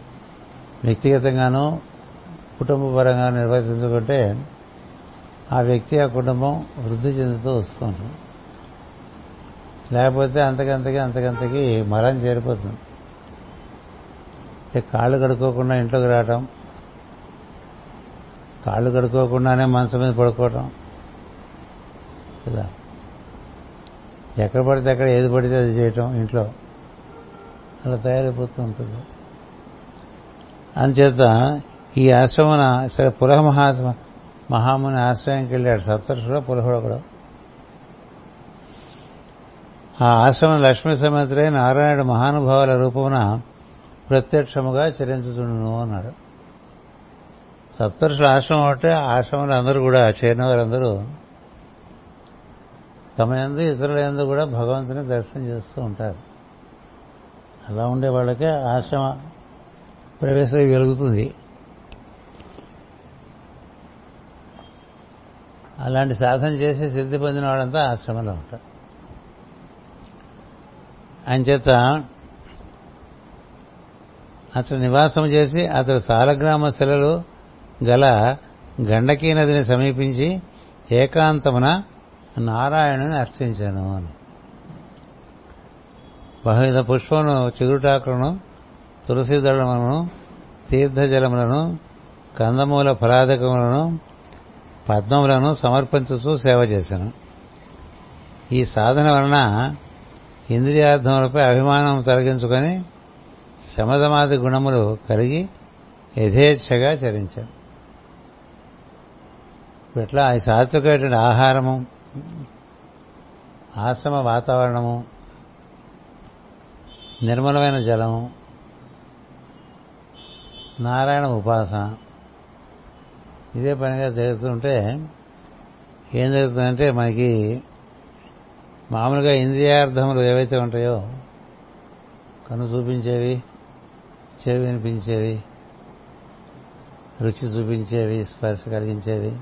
వ్యక్తిగతంగానూ కుటుంబపరంగా నిర్వర్తించుకుంటే ఆ వ్యక్తి ఆ కుటుంబం వృద్ధి చెందుతూ వస్తుంది లేకపోతే అంతకంతకి అంతకంతకి మరం చేరిపోతుంది. కాళ్ళు కడుక్కోకుండా ఇంట్లోకి రావటం కాళ్ళు కడుక్కోకుండానే మనసు మీద పడుకోవటం కదా? ఎక్కడ పడితే అక్కడ ఏది పడితే అది చేయటం ఇంట్లో అలా తయారైపోతూ ఉంటుంది. అందుచేత ఈ ఆశ్రమన సరే పులహ మహా మహాముని ఆశ్రయంకి వెళ్ళాడు. సప్తర్షుడు పులహుడు కూడా. ఆ ఆశ్రమం లక్ష్మీ సమేతుడై నారాయణుడు మహానుభావుల రూపమున ప్రత్యక్షముగా చరించుచుండును అన్నాడు. సప్తర్షుల ఆశ్రమం అంటే ఆశ్రమంలో అందరూ కూడా చేరిన వారందరూ తమ ఎందు ఇతరుల ఎందు కూడా భగవంతుని దర్శనం చేస్తూ ఉంటారు. అలా ఉండే వాళ్ళకే ఆశ్రమ ప్రవేశం వెలుగుతుంది. అలాంటి సాధన చేసి సిద్ధి పొందిన వాడంతా ఆశ్రమంలో ఉంటారు. అంచేత అతడు నివాసం చేసి అతడు సాలగ్రామ శిలలు గల గండకీ నదిని సమీపించి ఏకాంతమున నారాయణుని అర్చించాను అని. బహువిధ పుష్పమును చిగురుటాకులను తులసి దళములను తీర్థజలములను కందమూల ఫలాదకములను పద్మములను సమర్పించుతూ సేవ చేశాను. ఈ సాధన వలన ఇంద్రియార్థములపై అభిమానం తొలగించుకొని శమధమాది గుణములు కలిగి యథేచ్ఛగా చరించాడు ఇట్లా ఈ సాత్వికమైనటువంటి ఆహారము ఆశ్రమ వాతావరణము నిర్మలమైన జలము నారాయణ ఉపాసన ఇదే పనిగా జరుగుతుంటే ఏం జరుగుతుందంటే మనకి మామూలుగా ఇంద్రియార్థములు ఏవైతే ఉంటాయో కను చూపించేవి చెవి వినిపించేవి రుచి చూపించేవి స్పర్శ కలిగించేవి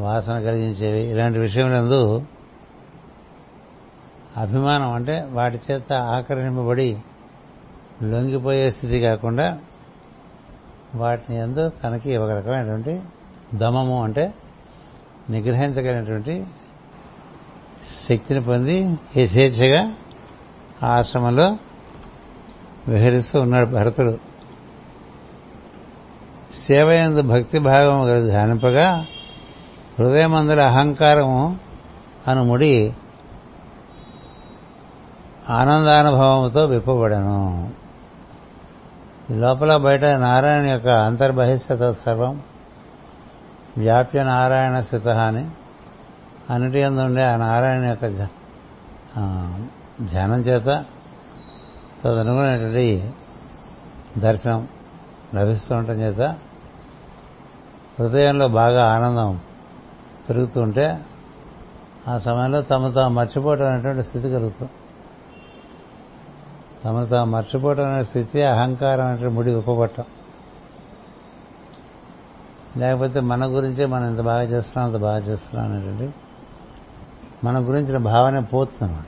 వాసన కలిగించేవి ఇలాంటి విషయములందు అభిమానం అంటే వాటి చేత ఆకర్షింపబడి లొంగిపోయే స్థితి కాకుండా వాటిని ఎందు తనకి ఒక రకమైనటువంటి దమము అంటే నిగ్రహించగలిగినటువంటి శక్తిని పొంది యథేచ్ఛగా ఆశ్రమంలో విహరిస్తూ ఉన్నాడు భరతుడు. సేవయందు భక్తి భాగం ధ్యానింపగా హృదయమందుల అహంకారము అను ముడి ఆనందానుభవముతో విప్పబడను. లోపల బయట నారాయణ యొక్క అంతర్బహిష్యత సర్వం వ్యాప్య నారాయణ స్థిత అని. అన్నిటి ఉండే ఆ నారాయణ యొక్క ధ్యానం చేత తదనుగుణమైనటువంటి దర్శనం లభిస్తూ ఉండటం చేత హృదయంలో బాగా ఆనందం పెరుగుతుంటే ఆ సమయంలో తమ తాము మర్చిపోవటం అనేటువంటి స్థితి కలుగుతుంది. తమను తాము మర్చిపోవటం అనే స్థితి అహంకారం అంటే ముడి ఉపపట్టం లేకపోతే మన గురించే మనం ఇంత బాగా చేస్తున్నాం అంత బాగా చేస్తున్నాం అనేటువంటి మన గురించిన భావన పోతుంది అన్నమాట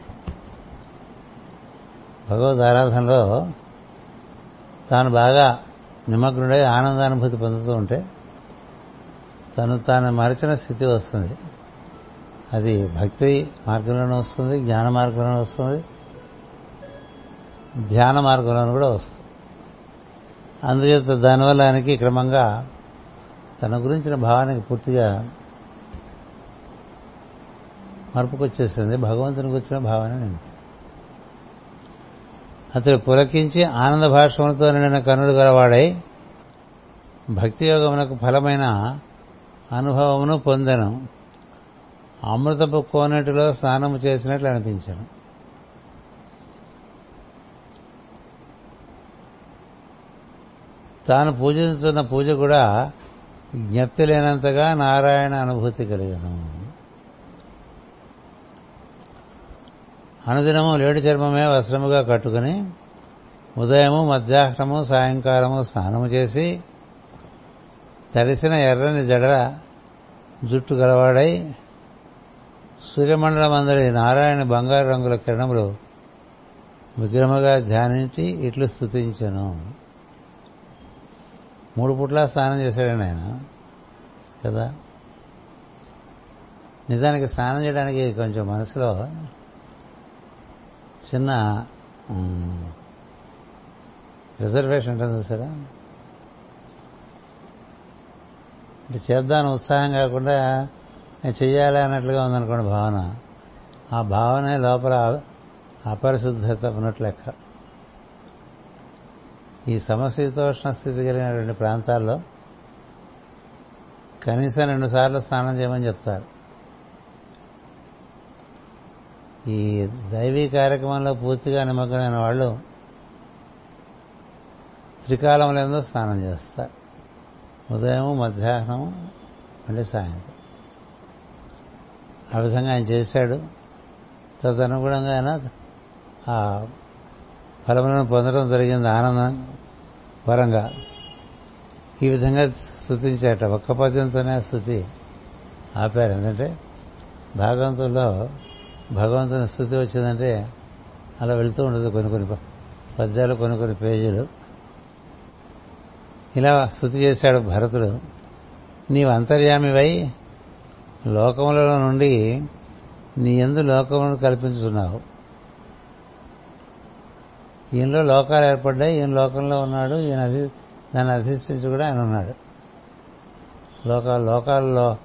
భగవద్ ఆరాధనలో తాను బాగా నిమగ్నుడై ఆనందానుభూతి పొందుతూ ఉంటే తను తాను మరచిన స్థితి వస్తుంది. అది భక్తి మార్గంలోనే వస్తుంది జ్ఞాన మార్గంలోనే వస్తుంది. ధ్యాన మార్గంలో కూడా వస్తుంది. అందుచేత దానివల్ల ఆయనకి క్రమంగా తన గురించిన భావానికి పూర్తిగా మార్పుకొచ్చేసింది భగవంతుని గురించిన భావన నేను అతడు పులకించి ఆనంద భాషములతో నిండిన కన్నుడు గలవాడై భక్తి యోగమునకు ఫలమైన అనుభవమును పొందను. అమృతపు కోనటిలో స్నానము చేసినట్లు అనిపించాను. తాను పూజించుతున్న పూజ కూడా జ్ఞప్తి లేనంతగా నారాయణ అనుభూతి కలిగను. అనుదినము లేడి చర్మమే వస్త్రముగా కట్టుకుని ఉదయము మధ్యాహ్నము సాయంకాలము స్నానము చేసి తడిసిన ఎర్రని జడ జుట్టు గలవాడై సూర్యమండలం అందరి నారాయణ బంగారు రంగుల కిరణములు విగ్రహముగా ధ్యానించి ఇట్లు స్థుతించను మూడు పుట్ల స్నానం చేశాడండి ఆయన కదా? నిజానికి స్నానం చేయడానికి కొంచెం మనసులో చిన్న రిజర్వేషన్ ఉంటుంది చూసారా? అంటే చేద్దాను ఉత్సాహం కాకుండా నేను చెయ్యాలి అన్నట్లుగా ఉందనుకోండి భావన. ఆ భావనే లోపల అపరిశుద్ధత ఉన్నట్లు లెక్క. ఈ సమశీతోష్ణ స్థితి కలిగినటువంటి ప్రాంతాల్లో కనీసం రెండు సార్లు స్నానం చేయమని చెప్తారు. ఈ దైవీ కార్యక్రమంలో పూర్తిగా నిమగ్నమైన వాళ్ళు త్రికాలంలో స్నానం చేస్తారు. ఉదయం మధ్యాహ్నం మళ్ళీ సాయంత్రం. ఆ విధంగా ఆయన చేశాడు. తదనుగుణంగా ఆయన ఆ ఫలములను పొందడం జరిగింది ఆనందం. పరంగా ఈ విధంగా స్థుతించేట ఒక్క పద్యంతోనే స్థుతి ఆపారు. ఎందుకంటే భాగవంతుల్లో భగవంతుని స్థుతి వచ్చిందంటే అలా వెళ్తూ ఉండదు కొన్ని కొన్ని పద్యాలు కొన్ని కొన్ని పేజీలు. ఇలా స్థుతి చేశాడు భరతుడు. నీవు అంతర్యామివై లోకములలో నుండి నీ ఎందు లోకములను కల్పించుతున్నావు ఈయనలో లోకాలు ఏర్పడ్డాయి ఈయన లోకంలో ఉన్నాడు ఈయన అధి దాన్ని అధిష్ఠించి కూడా ఆయన ఉన్నాడు. లోకాలు లోకాల్లో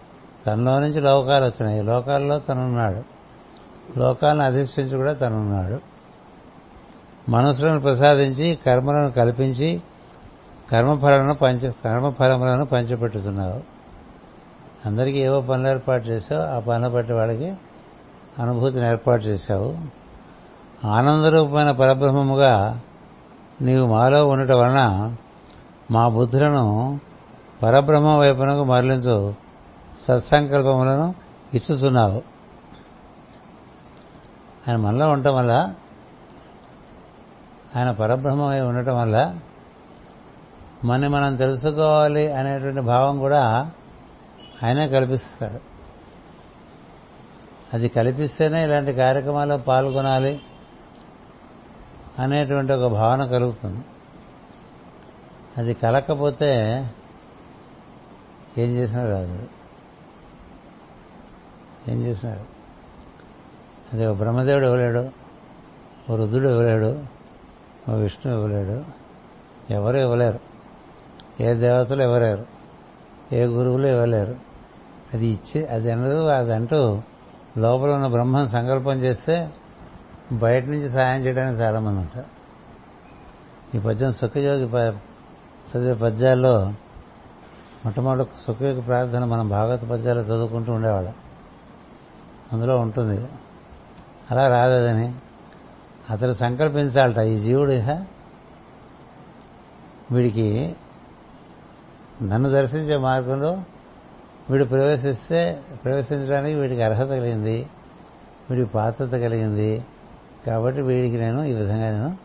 తనలో నుంచి లోకాలు వచ్చినాయి. లోకాల్లో తనున్నాడు. లోకాలను అధిష్ఠించి కూడా తనున్నాడు. మనసులను ప్రసాదించి కర్మలను కల్పించి కర్మఫలను పంచ కర్మఫలములను పంచిపెట్టుతున్నావు అందరికీ ఏవో పనులు ఏర్పాటు చేసావు ఆ పనులు బట్టి వాళ్ళకి అనుభూతిని ఏర్పాటు చేశావు. ఆనందరూపమైన పరబ్రహ్మముగా నీవు మాలో ఉండటం వలన మా బుద్ధులను పరబ్రహ్మ వైపునకు మరలించు సత్సంకల్పములను ఇచ్చుతున్నావు ఆయన మనలో ఉండటం వల్ల ఆయన పరబ్రహ్మమై ఉండటం వల్ల మన మనం తెలుసుకోవాలి అనేటువంటి భావం కూడా ఆయనే కల్పిస్తాడు. అది కల్పిస్తేనే ఇలాంటి కార్యక్రమాల్లో పాల్గొనాలి. అనేటువంటి ఒక భావన కలుగుతుంది. అది కలకపోతే ఏం చేసినా రాదు. ఏం చేసినారు అది ఒక బ్రహ్మదేవుడు ఇవ్వలేడు ఓ రుద్రుడు ఇవ్వలేడు ఓ విష్ణు ఇవ్వలేడు ఎవరు ఇవ్వలేరు. ఏ దేవతలు ఇవ్వలేరు. ఏ గురువులు ఇవ్వలేరు. అది ఇచ్చే అది అన్నది అదంటూ లోపల ఉన్న బ్రహ్మం సంకల్పం చేస్తే బయట నుంచి సాయం చేయడానికి చాలామంది ఉంటారు. ఈ పద్యం సుఖయోగి చదివే పద్యాల్లో మొట్టమొదటి సుఖయోగి ప్రార్థన మనం భాగవత పద్యాలు చదువుకుంటూ ఉండేవాళ్ళం. అందులో ఉంటుంది అలా రాలేదని అతను సంకల్పించాలట ఈ జీవుడు వీడికి నన్ను దర్శించే మార్గంలో వీడు ప్రవేశిస్తే ప్రవేశించడానికి వీడికి అర్హత కలిగింది వీడికి పాత్రత కలిగింది కాబట్టి వీడికి నేను ఈ విధంగా నేను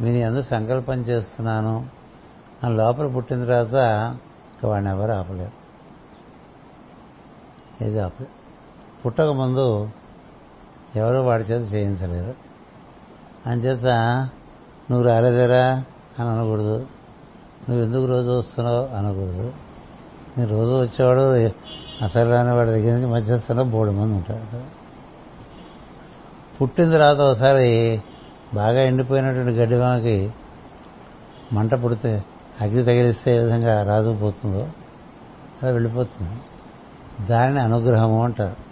వీని అందు సంకల్పం చేస్తున్నాను. అని లోపల పుట్టిన తర్వాత వాడిని ఎవరు ఆపలేరు. ఏది ఆపలేదు పుట్టక ముందు ఎవరు వాడి చేత చేయించలేరు. అంచేత నువ్వు రాలేదేరా అని అనకూడదు. నువ్వు ఎందుకు రోజు వస్తున్నావు అనకూడదు. నేను రోజు వచ్చేవాడు అసలు రాని వాడి దగ్గర నుంచి మధ్యస్థంలో బోడు మంది ఉంటాడు పుట్టిన తర్వాత ఒకసారి బాగా ఎండిపోయినటువంటి గడ్డివామకి మంట పుడితే అగ్ని తగిలిస్తే ఏ విధంగా రాజుకుపోతుందో అలా వెళ్ళిపోతుంది. దానిని అనుగ్రహము అంటారు.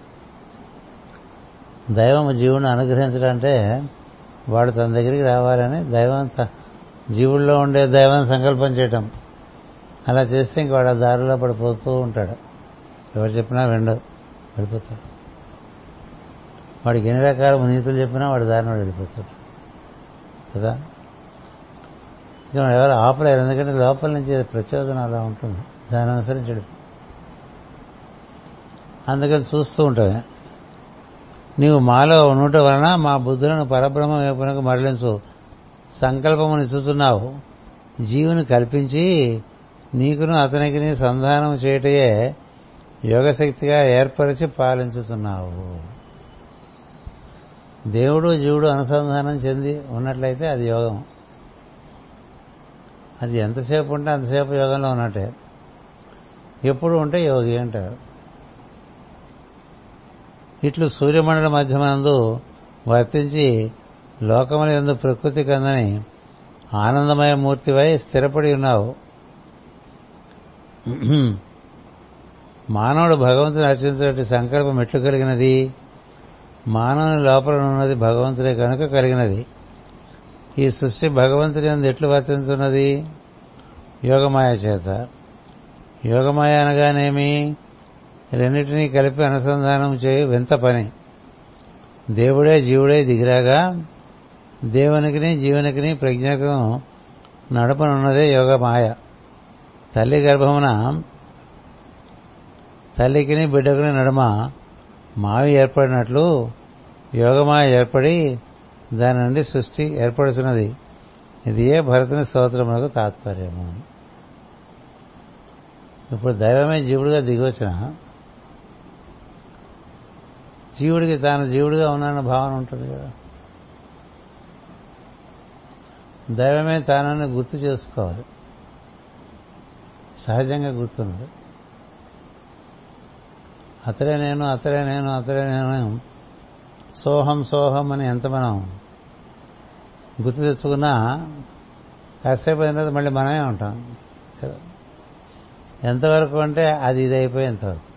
దైవం జీవుని అనుగ్రహించడం అంటే వాడు తన దగ్గరికి రావాలని దైవం జీవుల్లో ఉండే దైవం సంకల్పం చేయటం. అలా చేస్తే ఇంక వాడు ఆ దారిలో పడిపోతూ ఉంటాడు. ఎవరు చెప్పినా వెండు వెళ్ళిపోతాడు. వాడికి ఎన్ని రకాల నీతులు చెప్పినా వాడి దారిని వాడు వెళ్ళిపోతాడు. కదా? ఇక ఎవరు ఆపలేరు ఎందుకంటే లోపల నుంచి ప్రచోదనం అలా ఉంటుంది. దాని అనుసరించడం. అందుకని చూస్తూ ఉంటాయి నీవు మాలో ఉండటం వలన మా బుద్ధులను పరబ్రహ్మ వైపునకు మరలించు. సంకల్పము నిచ్చుతున్నావు జీవుని కల్పించి నీకును అతనికి సంధానం చేయటయే యోగశక్తిగా ఏర్పరిచి పాలించుతున్నావు దేవుడు జీవుడు అనుసంధానం చెంది ఉన్నట్లయితే అది యోగం. అది ఎంతసేపు ఉంటే అంతసేపు యోగంలో ఉన్నట్టే. ఎప్పుడు ఉంటే యోగి అంటారు. ఇట్లు సూర్యమండల మధ్యమందు వర్తించి లోకముల ఎందు ప్రకృతి కందని ఆనందమయ మూర్తివై స్థిరపడి ఉన్నావు. మానవుడు భగవంతుని అర్చించినటువంటి సంకల్పం ఎట్లు కలిగినది? మానవుని లోపల ఉన్నది భగవంతుడే కనుక కలిగినది. ఈ సృష్టి భగవంతుని అందు ఎట్లు వర్తించున్నది? యోగమాయ చేత. యోగమాయ అనగానేమి? రెండింటినీ కలిపి అనుసంధానం చేయి వింత పని. దేవుడే జీవుడే దిగిరాగా దేవునికిని జీవునికిని ప్రజ్ఞకు నడపనున్నదే యోగమాయ. తల్లి గర్భమున తల్లికిని బిడ్డకుని నడుమ మావి ఏర్పడినట్లు యోగమాయ ఏర్పడి దాని నుండి సృష్టి ఏర్పడుతున్నది ఇది ఏ భరతుని స్తోత్రములకు తాత్పర్యము? ఇప్పుడు దైవమే జీవుడిగా దిగొచ్చిన. జీవుడికి తాను జీవుడిగా ఉన్నాన్న భావన ఉంటుంది కదా. దైవమే తానని గుర్తు చేసుకోవాలి. సహజంగా గుర్తున్నది అతడే నేను అతడే నేను అతడే నేను సోహం సోహం అని ఎంత మనం గుర్తు తెచ్చుకున్నా కాసేపు అయిన తర్వాత మళ్ళీ మనమే ఉంటాం. కదా? ఎంతవరకు అంటే అది ఇది అయిపోయేంతవరకు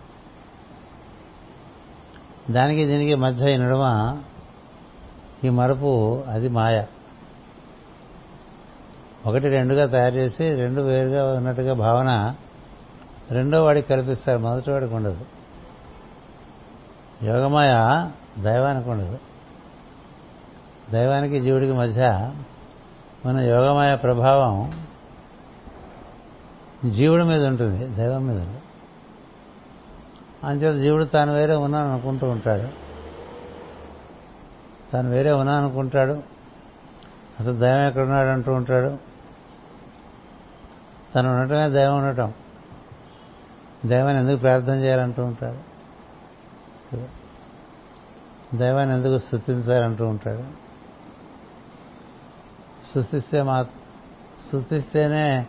దానికి దీనికి మధ్య ఈ ఈ మరపు అది మాయ. ఒకటి రెండుగా తయారు చేసి రెండు వేరుగా ఉన్నట్టుగా భావన రెండో వాడికి కల్పిస్తారు మొదటి వాడికి ఉండదు. యోగమాయ దైవానికి ఉండదు దైవానికి జీవుడికి మధ్య మన యోగమాయ ప్రభావం జీవుడి మీద ఉంటుంది దైవం మీద అంచేత జీవుడు తాను వేరే ఉన్నాను అనుకుంటూ ఉంటాడు. తాను వేరే ఉన్నా అనుకుంటాడు. అసలు దైవం ఎక్కడున్నాడు అంటూ ఉంటాడు. తను ఉండటమే దైవం ఉండటం. దైవాన్ని ఎందుకు ప్రార్థన చేయాలంటూ ఉంటాడు. దైవాన్ని ఎందుకు స్థుతించాలంటూ ఉంటాడు. స్థుతిస్తే మా స్థుతిస్తేనే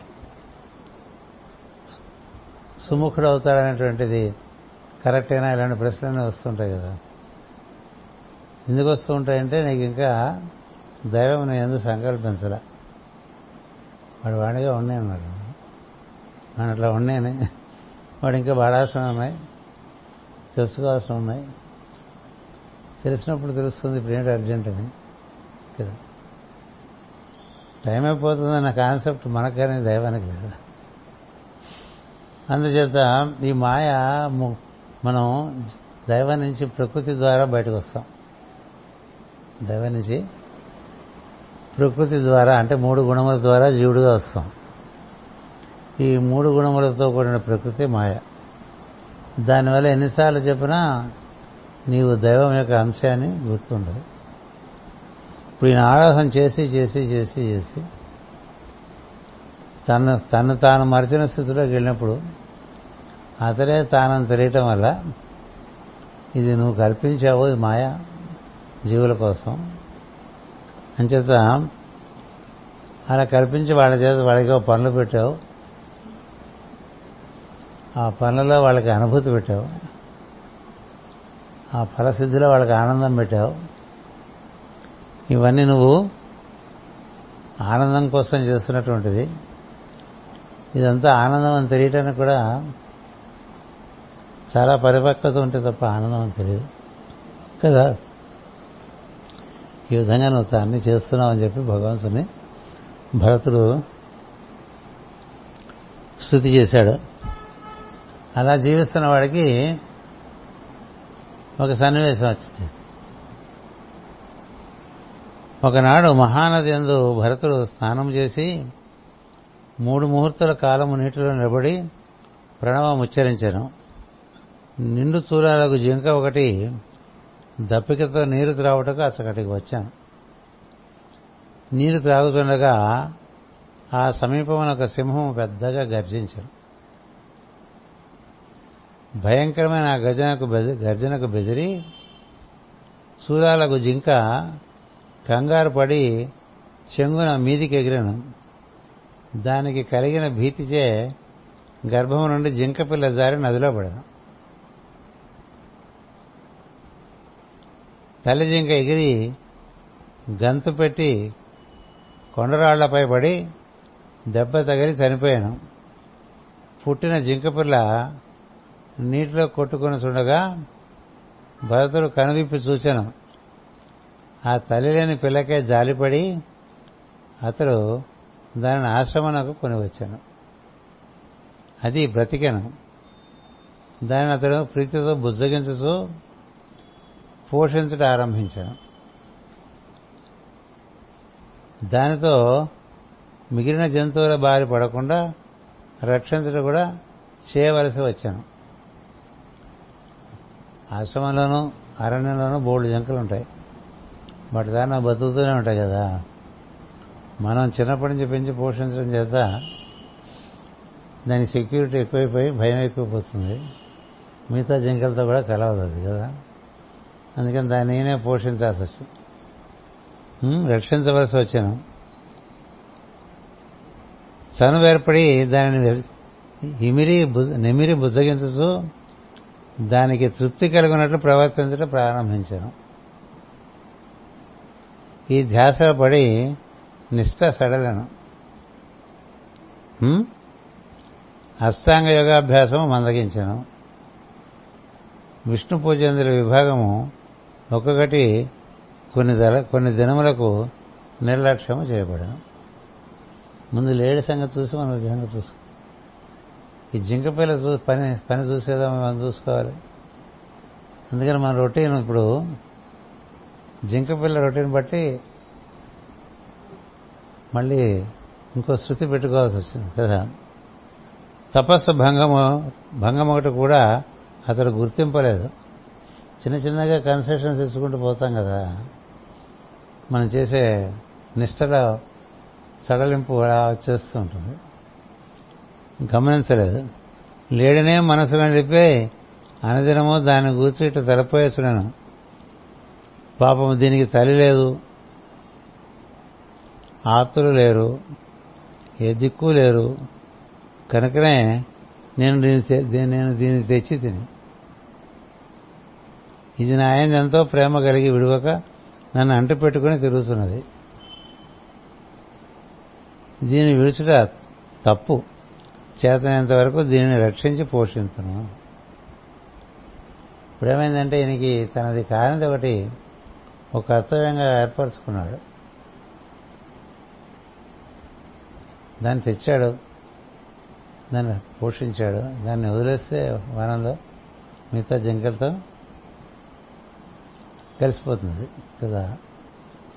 సుముఖుడు అవుతాడనేటువంటిది కరెక్టేనా ఇలాంటి ప్రశ్నలు వస్తుంటాయి కదా. ఎందుకు వస్తూ ఉంటాయంటే నీకు ఇంకా దైవం నేను ఎందుకు సంకల్పించలే. వాడు వాడిగా ఉన్నాయన్నాడు నేను అట్లా ఉన్నాయని. వాడు ఇంకా వాడాల్సిన ఉన్నాయి. తెలుసుకోవాల్సిన ఉన్నాయి. తెలిసినప్పుడు తెలుస్తుంది ఇప్పుడు ఏంటి అర్జెంట్ అని. కదా. టైం అయిపోతుందన్న కాన్సెప్ట్ మనకనే దైవానికి లేదు? అందుచేత ఈ మాయ మనం దైవం నుంచి ప్రకృతి ద్వారా బయటకు వస్తాం దైవం నుంచి ప్రకృతి ద్వారా అంటే మూడు గుణముల ద్వారా జీవుడుగా వస్తాం. ఈ మూడు గుణములతో కూడిన ప్రకృతి మాయ. దానివల్ల ఎన్నిసార్లు చెప్పినా నీవు దైవం యొక్క అంశాన్ని గుర్తుండదు. ఇప్పుడు ఈయన ఆరాధన చేసి చేసి చేసి చేసి తను తను తాను మరిచిన స్థితిలోకి వెళ్ళినప్పుడు అతడే తానని తెలియటం వల్ల ఇది నువ్వు కల్పించావు ఇది మాయ జీవుల కోసం. అంచేత అలా కల్పించి వాళ్ళ చేత వాళ్ళకి పనులు పెట్టావు. ఆ పనులలో వాళ్ళకి అనుభూతి పెట్టావు. ఆ ఫలసిద్ధిలో వాళ్ళకి ఆనందం పెట్టావు. ఇవన్నీ నువ్వు ఆనందం కోసం చేస్తున్నటువంటిది. ఇదంతా ఆనందం అని తెలియటానికి కూడా చాలా పరిపక్వత ఉంటే తప్ప ఆనందం అని తెలియదు. కదా? ఈ విధంగా నువ్వు అన్ని చేస్తున్నావు అని చెప్పి భగవంతుని భరతుడు స్థుతి చేశాడు. అలా జీవిస్తున్న వాడికి ఒక సన్నివేశం వచ్చింది. ఒకనాడు మహానది ఎందు భరతుడు స్నానం చేసి మూడు ముహూర్తుల కాలము నీటిలో నిలబడి ప్రణవం ఉచ్చరించాను. నిండు చూరాలకు జింక ఒకటి దప్పికతో నీరు త్రావుటకు అసగటికి వచ్చాను. నీరు త్రాగుతుండగా ఆ సమీపంలో ఒక సింహం పెద్దగా గర్జించాను. భయంకరమైన ఆ గర్జనకు బెది- గర్జనకు బెదిరి సూరాలకు జింక కంగారు పడి చెంగున మీదికి ఎగిరాను. దానికి కలిగిన భీతిచే గర్భం నుండి జింక పిల్ల జారి నదిలో పడను. తల్లి జింక ఎగిరి గంతు పెట్టి కొండరాళ్ళపై పడి దెబ్బ తగిలి చనిపోయాను. పుట్టిన జింక పిల్ల నీటిలో కొట్టుకొని చూడగా భరతుడు కనువిప్పి చూచాను. ఆ తల్లి లేని పిల్లకే జాలిపడి అతడు దానిని ఆశ్రమనకు కొని వచ్చాను అది బ్రతికెను. దానిని అతడు ప్రీతితో బుజ్జగించుతూ పోషించడం ఆరంభించాను. దానితో మిగిలిన జంతువుల బారి పడకుండా రక్షించడం కూడా చేయవలసి వచ్చాను. ఆశ్రమంలోనూ అరణ్యంలోనూ బోల్డ్ జంకలు ఉంటాయి వాటి దాన్ని బతుకుతూనే ఉంటాయి కదా. మనం చిన్నప్పటి నుంచి పెంచి పోషించడం చేత దాని సెక్యూరిటీ ఎక్కువైపోయి భయం ఎక్కువైపోతుంది. మిగతా జింకలతో కూడా కలవదు అది కదా. అందుకని దాన్ని నేనే పోషించాల్సి వచ్చింది. రక్షించవలసి వచ్చాను చనువు ఏర్పడి దానిని ఇమిరి నెమిరి నిమిరి బుజ్జగించుతూ దానికి తృప్తి కలిగినట్లు ప్రవర్తించడం ప్రారంభించాను. ఈ ధ్యాస పడి నిష్ట సడలను. అష్టాంగ యోగాభ్యాసము మందగించాను. విష్ణు పూజేంద్ర విభాగము ఒక్కొక్కటి కొన్ని దళ కొన్ని దినములకు నిర్లక్ష్యము చేయబడను. ముందు లేడి సంగతి చూసి మనం సంగతి చూసుకో ఈ జింక పిల్ల చూ పని పని చూసేదా మనం చూసుకోవాలి. అందుకని మన రొటీన్ ఇప్పుడు జింక పిల్ల రొటీన్ బట్టి మళ్ళీ ఇంకో శృతి పెట్టుకోవాల్సి వచ్చింది కదా. తపస్సు భంగము భంగం ఒకటి కూడా అతడు గుర్తింపలేదు. చిన్న చిన్నగా కన్సెషన్స్ ఇచ్చుకుంటూ పోతాం కదా. మనం చేసే నిష్టలో సడలింపు అలా వచ్చేస్తూ ఉంటుంది. గమనించలేదు. లేడనే మనసులో చెప్పి అనదినము దాన్ని కూర్చు ఇటు తలపోయేసుడాను. పాపం దీనికి తల్లి లేదు. ఆతులు లేరు. ఏ దిక్కు లేరు. కనుకనే నేను దీన్ని నేను దీన్ని తెచ్చి తిని. ఇది నా ఆయన ఎంతో ప్రేమ కలిగి విడవక నన్ను అంటి పెట్టుకుని తిరుగుతున్నది. దీన్ని విడుచుట తప్పు. చేతనంత వరకు దీనిని రక్షించి పోషించను. ఇప్పుడేమైందంటే ఈయనకి తనది కానిది ఒకటి ఒక కర్తవ్యంగా ఏర్పరచుకున్నాడు. దాన్ని తెచ్చాడు. దాన్ని పోషించాడు. దాన్ని వదిలేస్తే వనంలో మిగతా జింకలతో కలిసిపోతుంది కదా.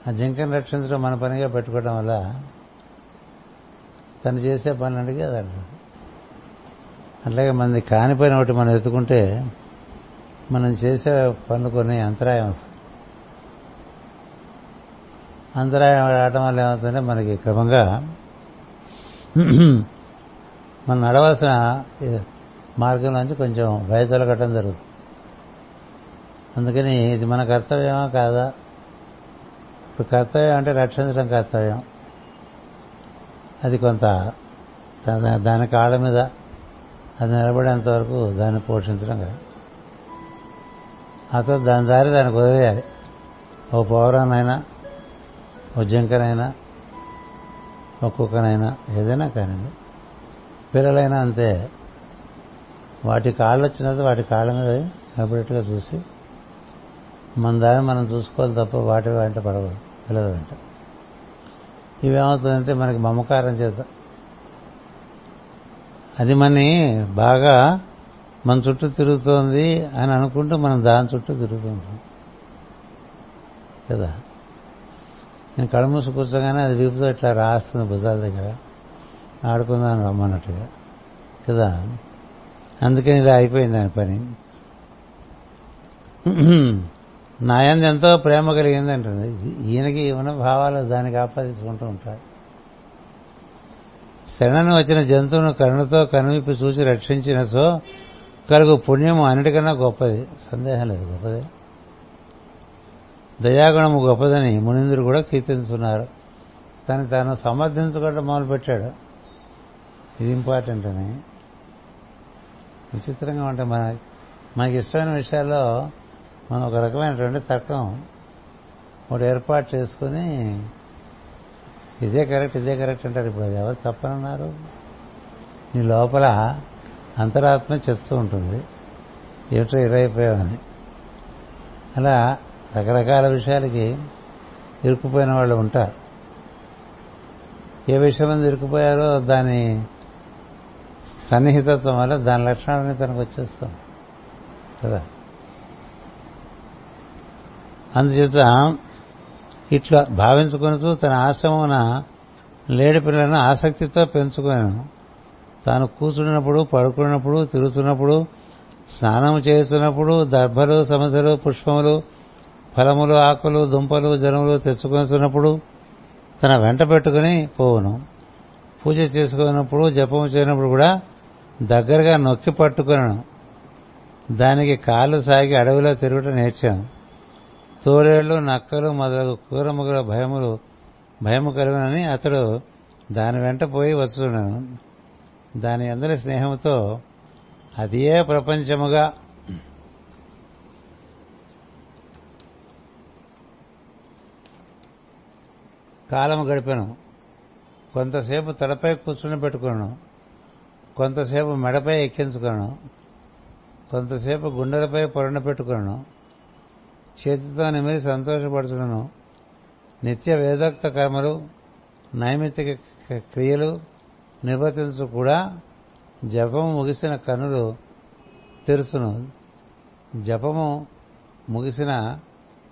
ఆ జింకను రక్షించడం మన పనిగా పెట్టుకోవడం వల్ల తను చేసే పనులకి అది అంటారు అట్లాగే మనది కానిపోయిన ఒకటి మనం ఎత్తుకుంటే మనం చేసే పనులు కొన్ని అంతరాయం వస్తుంది అంతరాయం రావడం వల్ల ఏమవుతుందంటే మనకి క్రమంగా మనం నడవలసిన మార్గంలోంచి కొంచెం భయతొలగటం జరుగుతుంది. అందుకని ఇది మన కర్తవ్యమా కాదా? ఇప్పుడు కర్తవ్యం అంటే రక్షించడం కర్తవ్యం. అది కొంత దాని కాళ్ళ మీద అది నిలబడేంత వరకు దాన్ని పోషించడం కదా. ఆ తర్వాత దాని దారి దానికి వదిలేయాలి. ఓ పౌరానైనా ఓ జింకనైనా ఓ కుక్కనైనా ఏదైనా కానివ్వండి. పిల్లలైనా అంతే. వాటి కాళ్ళు వచ్చినది వాటి కాళ్ళ మీద నిలబడేట్టుగా చూసి మన దాన్ని మనం చూసుకోవాలి తప్ప వాటి వెంట పడకూడదు. పిల్లల వెంట. ఇవేమవుతుందంటే మనకి మమకారం చేద్దాం అది మని బాగా మన చుట్టూ తిరుగుతోంది అని అనుకుంటూ మనం దాని చుట్టూ తిరుగుతూ ఉంటాం కదా? నేను కడుమూసి మూసి కూర్చోగానే అది వీపుతో ఇట్లా రాస్తుంది భుజాల దగ్గర. ఆడుకుందాం రమ్మన్నట్టుగా. కదా? అందుకని ఇలా అయిపోయింది దాని పని. నాయంది ఎంతో ప్రేమ కలిగింది అంటుంది ఈయనకి ఏమైనా భావాలు దానికి ఆపాదించుకుంటూ ఉంటాడు శరణను వచ్చిన జంతువును కరుణతో కనువిప్పి చూసి రక్షించిన సో కలుగు పుణ్యము అన్నిటికన్నా గొప్పది. సందేహం లేదు గొప్పది. దయాగుణము గొప్పదని మునిందుడు కూడా కీర్తించుకున్నారు తను తాను సమర్థించుకోవడం మొదలుపెట్టాడు. ఇది ఇంపార్టెంట్ అని. విచిత్రంగా ఉంటాయి మన మనకి ఇష్టమైన విషయాల్లో మనం ఒక రకమైనటువంటి తర్కం ఒకటి ఏర్పాటు చేసుకుని ఇదే కరెక్ట్ ఇదే కరెక్ట్ అంటారు. ఇప్పుడు అది ఎవరు తప్పనన్నారు? నీ లోపల అంతరాత్మ చెప్తూ ఉంటుంది. ఏమిటో ఇరైపోయామని అలా రకరకాల విషయాలకి ఇరుక్కుపోయిన వాళ్ళు ఉంటారు. ఏ విషయం మీద ఇరుక్కుపోయారో దాని సన్నిహితత్వం వల్ల దాని లక్షణాలన్నీ తనకు వచ్చేస్తాం. కదా? అందుచేత ఇట్లా భావించుకొనుతూ తన ఆశ్రమమున లేడి పిల్లలను ఆసక్తితో పెంచుకున్నాను. తాను కూర్చున్నప్పుడు పడుకున్నప్పుడు తిరుగుతున్నప్పుడు స్నానం చేస్తున్నప్పుడు దర్భలు సమధలు పుష్పములు ఫలములు ఆకులు దుంపలు జనములు తెచ్చుకొనిస్తున్నప్పుడు తన వెంట పెట్టుకుని పోవును. పూజ చేసుకున్నప్పుడు జపము చేయనప్పుడు కూడా దగ్గరగా నొక్కి పట్టుకున్నాను. దానికి కాళ్ళు సాగి అడవిలో తిరుగుట నేర్చాను. తోడేళ్ళు నక్కలు మొదలగు కూరముగల భయములు భయము కలుగునని అతడు దాని వెంట పోయి వస్తున్నాను దాని అందరి స్నేహంతో అదే ప్రపంచముగా కాలము గడిపాను. కొంతసేపు తలపై కూర్చుని పెట్టుకున్నాను కొంతసేపు మెడపై ఎక్కించుకున్నాను కొంతసేపు గుండెలపై పొరణ పెట్టుకున్నాను చేతితో నిమిరి సంతోషపడుతున్నాను నిత్య వేదోక్త కర్మలు నైమిత్తిక క్రియలు నిర్వర్తించు కూడా జపము ముగిసిన కనులు తెరుచును. జపము ముగిసిన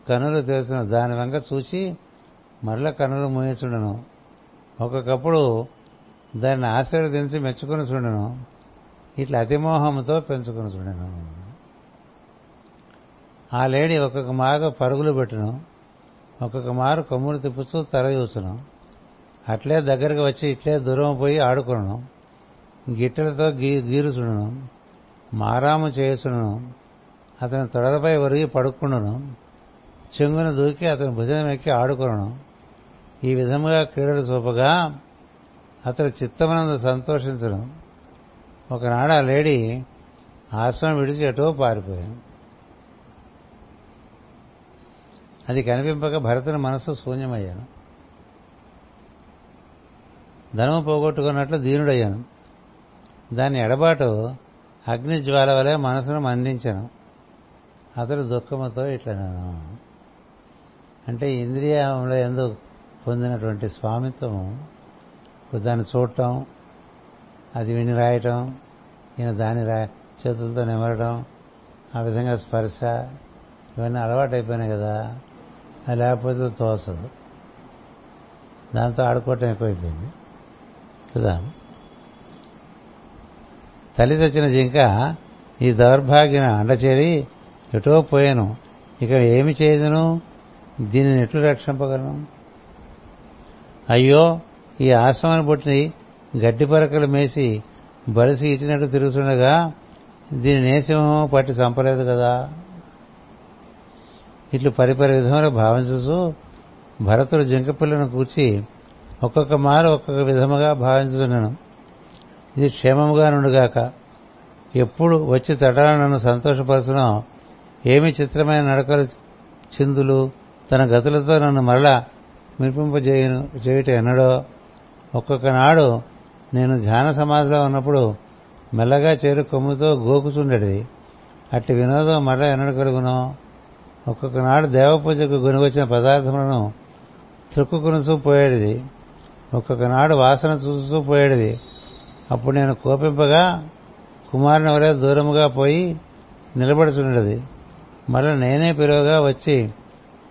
కనులు తెరుచును. దాని వెంక చూచి మరల కనులు మూయించుండను ఒక్కొక్కప్పుడు దాన్ని ఆశీర్వదించి మెచ్చుకుని చూడను. ఇట్లా అతిమోహంతో పెంచుకుని చూడను. ఆ లేడీ ఒక్కొక్క మారు పరుగులు పెట్టును. ఒక్కొక్క మారు కొమ్ములు తిప్పుతూ తల చూసును. అట్లే దగ్గరకు వచ్చి ఇట్లే దూరం పోయి ఆడుకును గిట్టెలతో గీ గీరుచుడును. మారాము చేసును అతని తొడలపై ఒరిగి పడుకుండును. చెంగున దూకి అతని భుజం ఎక్కి ఆడుకును ఈ విధముగా క్రీడలు చూపగా అతడు చిత్తమనందు సంతోషించను. ఒకనాడు ఆ లేడీ ఆశ్రమం విడిచి ఎటో పారిపోయాను. అది కనిపింపక భరతుని మనసు శూన్యమయ్యాను. ధనము పోగొట్టుకున్నట్లు దీనుడయ్యాను. దాని ఎడబాటు అగ్నిజ్వాల వలె మనసును మండించాను. అతడు దుఃఖముతో ఇట్లా అంటే ఇంద్రియంలో ఎందు పొందినటువంటి స్వామిత్వం దాన్ని చూడటం అది విని రాయటం ఈయన దాన్ని రా చేతులతో నిమరడం ఆ విధంగా స్పర్శ ఇవన్నీ అలవాటు అయిపోయినాయి కదా. లేకపోతే తోసదు. దాంతో ఆడుకోవటం ఎక్కువైపోయింది. కదా తల్లి తెచ్చిన జింక ఈ దౌర్భాగ్యన అండచేరి ఎటో పోయాను. ఇక ఏమి చేయదును? దీనిని ఎట్లు రక్షింపగలను? అయ్యో ఈ ఆశ్రమాన్ని పుట్టిన గడ్డి పరకలు మేసి బలిసి ఇచ్చినట్టు తిరుగుతుండగా దీని నేసింహం పట్టి చంపలేదు కదా? ఇట్లు పరిపరి విధంగా భావించు భరతుడు జింకపిల్లను కూర్చి ఒక్కొక్క మారు ఒక్కొక్క విధముగా భావించుతున్నాను ఇది క్షేమముగా నుండుగాక. ఎప్పుడు వచ్చి తటాల నన్ను సంతోషపరచడం ఏమి చిత్రమైన నడకలు చిందులు తన గతులతో నన్ను మరలా మిర్పింపజేయను చేయుట ఎన్నడో. ఒక్కొక్క నాడు నేను ధ్యాన సమాధిలో ఉన్నప్పుడు మెల్లగా చేరు కొమ్ముతో గోకుచుండేది అట్టి వినోదం మరలా ఎన్నడు కలుగునో? ఒక్కొక్క నాడు దేవపూజకు గునిగొచ్చిన పదార్థములను త్రుక్కుకునుచూ పోయేది ఒక్కొక్క నాడు వాసన చూస్తూ పోయేది అప్పుడు నేను కోపింపగా కుమారుని వలె దూరముగా పోయి నిలబడుచుండేది. మరల నేనే పిలువగా వచ్చి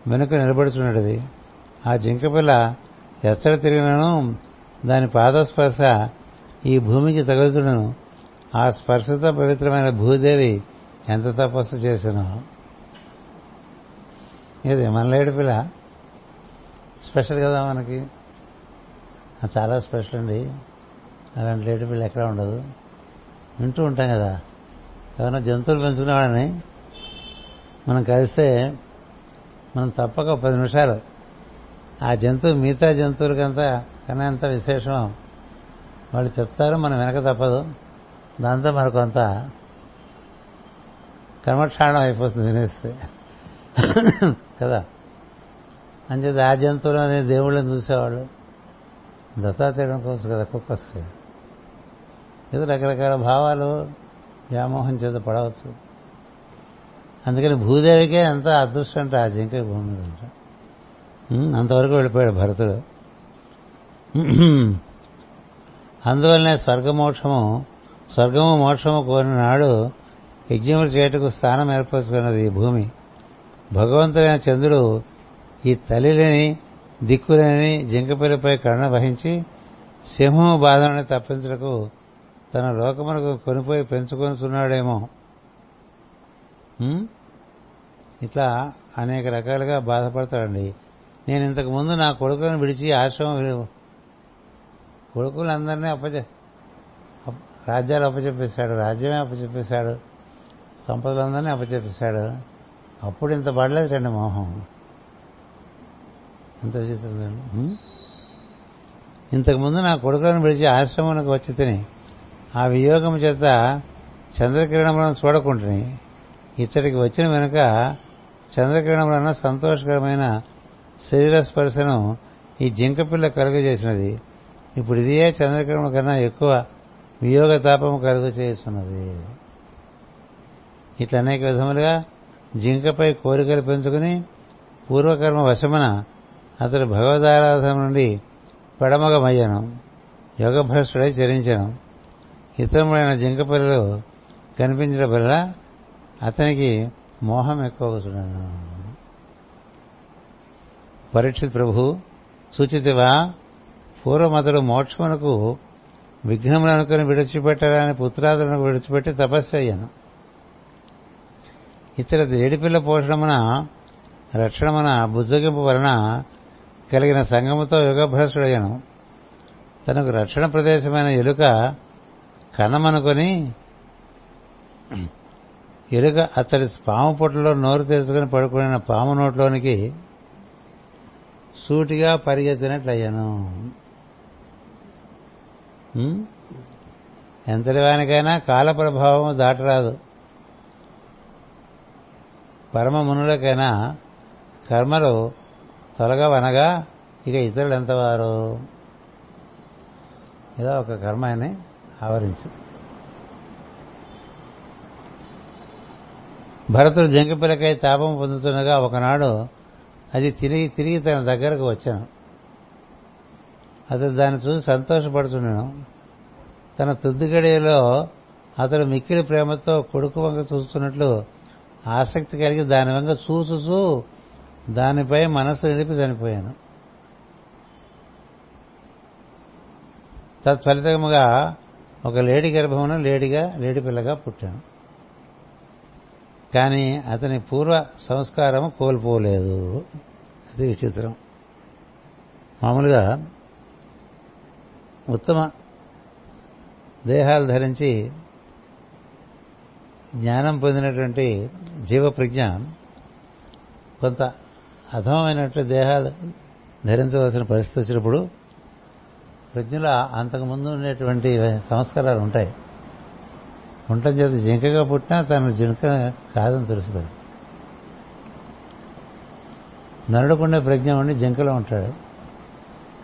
వెనుక నిలబడుచుండేది. ఆ జింకపిల్ల ఎచ్చట తిరిగినను దాని పాదస్పర్శ ఈ భూమికి తగులుతుడను ఆ స్పర్శతో పవిత్రమైన భూదేవి ఎంత తపస్సు చేసినో? ఇది మన లేడి పిల్ల? స్పెషల్ కదా మనకి. అది చాలా స్పెషల్ అండి. అలాంటి లేడి పిల్ల ఎక్కడ ఉండదు. వింటూ ఉంటాం కదా. ఏమైనా జంతువులు పెంచుకునేవాడని మనం కలిస్తే మనం తప్పక పది నిమిషాలు ఆ జంతువు మిగతా జంతువులకంతా కన్నా ఎంత విశేషం వాళ్ళు చెప్తారు మనం వెనక తప్పదు. దాంతో మనకొంత కర్మక్షాణం అయిపోతుంది వినేస్తే. కదా? అంచేది ఆ జంతువులు అనే దేవుళ్ళని చూసేవాళ్ళు. దత్తాతీయడం కోసం కదా కుక్క వస్తే. ఏదో రకరకాల భావాలు వ్యామోహం చేత పడవచ్చు. అందుకని భూదేవికే ఎంత అదృష్టం అంటే ఆ జింక భూమి అంట అంతవరకు వెళ్ళిపోయాడు భరతుడు. అందువల్లనే స్వర్గమోక్షము స్వర్గము మోక్షము కోరిన నాడు యజ్ఞములు చేయటకు స్థానం ఏర్పరచుకున్నది ఈ భూమి. భగవంతుడైన చంద్రుడు ఈ తల్లి లేని దిక్కులేని జింకపిల్లపై కరుణ వహించి సింహము బాధను తప్పించటకు తన లోకమునకు కొనిపోయి పెంచుకొనుచున్నాడేమో. ఇట్లా అనేక రకాలుగా బాధపడతాడండి. నేను ఇంతకు ముందు నా కొడుకులను విడిచి ఆశ్రమం కొడుకులందరినీ అప్పచె రాజ్యాలు అప్పచెప్పేశాడు రాజ్యమే అప్పచెప్పేశాడు సంపదలందరినీ అప్పచెప్పేశాడు. అప్పుడు ఇంత పడలేదు కండి మోహం. ఎంత విచిత్రం ఇంతకుముందు నా కొడుకులను పిలిచి ఆశ్రమంలోకి వచ్చి తిని ఆ వియోగం చేత చంద్రకిరణములను చూడకుంటుని ఇచ్చటికి వచ్చిన వెనుక చంద్రకిరణములన్న సంతోషకరమైన శరీర స్పర్శను ఈ జింకపిల్ల కలుగజేసినది. ఇప్పుడు ఇదే చంద్రకిరణం కన్నా ఎక్కువ వియోగ తాపము కలుగు చేస్తున్నది ఇట్లా అనేక విధములుగా జింకపై కోరికలు పెంచుకుని పూర్వకర్మ వశమున అతడు భగవదారాధన నుండి పెడమగమయ్యను యోగభ్రష్టుడై చరించను. ఇతరములైన జింక పిల్లలు కనిపించడం వల్ల అతనికి మోహం ఎక్కువగుతున్నాను పరీక్షిత్ ప్రభు సూచితివా పూర్వమతడు మోక్షమునకు విఘ్నములు అనుకుని విడిచిపెట్టాలని పుత్రాదులను విడిచిపెట్టి తపస్సు అయ్యాను. ఇతర ఏడిపిల్ల పోషణమున రక్షణమున బుజ్జగింపు వలన కలిగిన సంగముతో యుగభ్రష్టుడయ్యను. తనకు రక్షణ ప్రదేశమైన ఎలుక కనమనుకొని ఎలుక అతడి పాము పుట్టలో నోరు తెరుచుకుని పడుకున్న పాము నోట్లోనికి సూటిగా పరిగెత్తినట్లయ్యాను. ఎంతటి వానికైనా కాల ప్రభావం దాటరాదు. పరమ మునులకైనా కర్మలు తొలగవనగా ఇక ఇతరులు ఎంతవారు? ఇలా ఒక కర్మ అని ఆవరించు. భరతుడు జంకిపిల్లకై తాపం పొందుతుండగా ఒకనాడు అది తిరిగి తిరిగి తన దగ్గరకు వచ్చాను. అతడు దాన్ని చూసి సంతోషపడుతున్నాను తన తుద్దిగడియలో అతడు మిక్కిలి ప్రేమతో కొడుకు వంక చూస్తున్నట్లు ఆసక్తి కలిగి దాని వంక చూసుచూ దానిపై మనసు నిలిపి చనిపోయాను. తత్ఫలితముగా ఒక లేడి గర్భమున లేడిగా లేడి పిల్లగా పుట్టాను. కానీ అతని పూర్వ సంస్కారము కోల్పోలేదు. అది విచిత్రం. మామూలుగా ఉత్తమ దేహాలు ధరించి జ్ఞానం పొందినటువంటి జీవప్రజ్ఞ కొంత అధమమైనట్టు దేహాలు ధరించవలసిన పరిస్థితి వచ్చినప్పుడు ప్రజ్ఞలో అంతకుముందు ఉండేటువంటి సంస్కారాలు ఉంటాయి. ఉండటం చేత జింకగా పుట్టినా తను జింక కాదని తెలుస్తుంది. నరుడుకుండే ప్రజ్ఞ ఉండి జింకలో ఉంటాడు.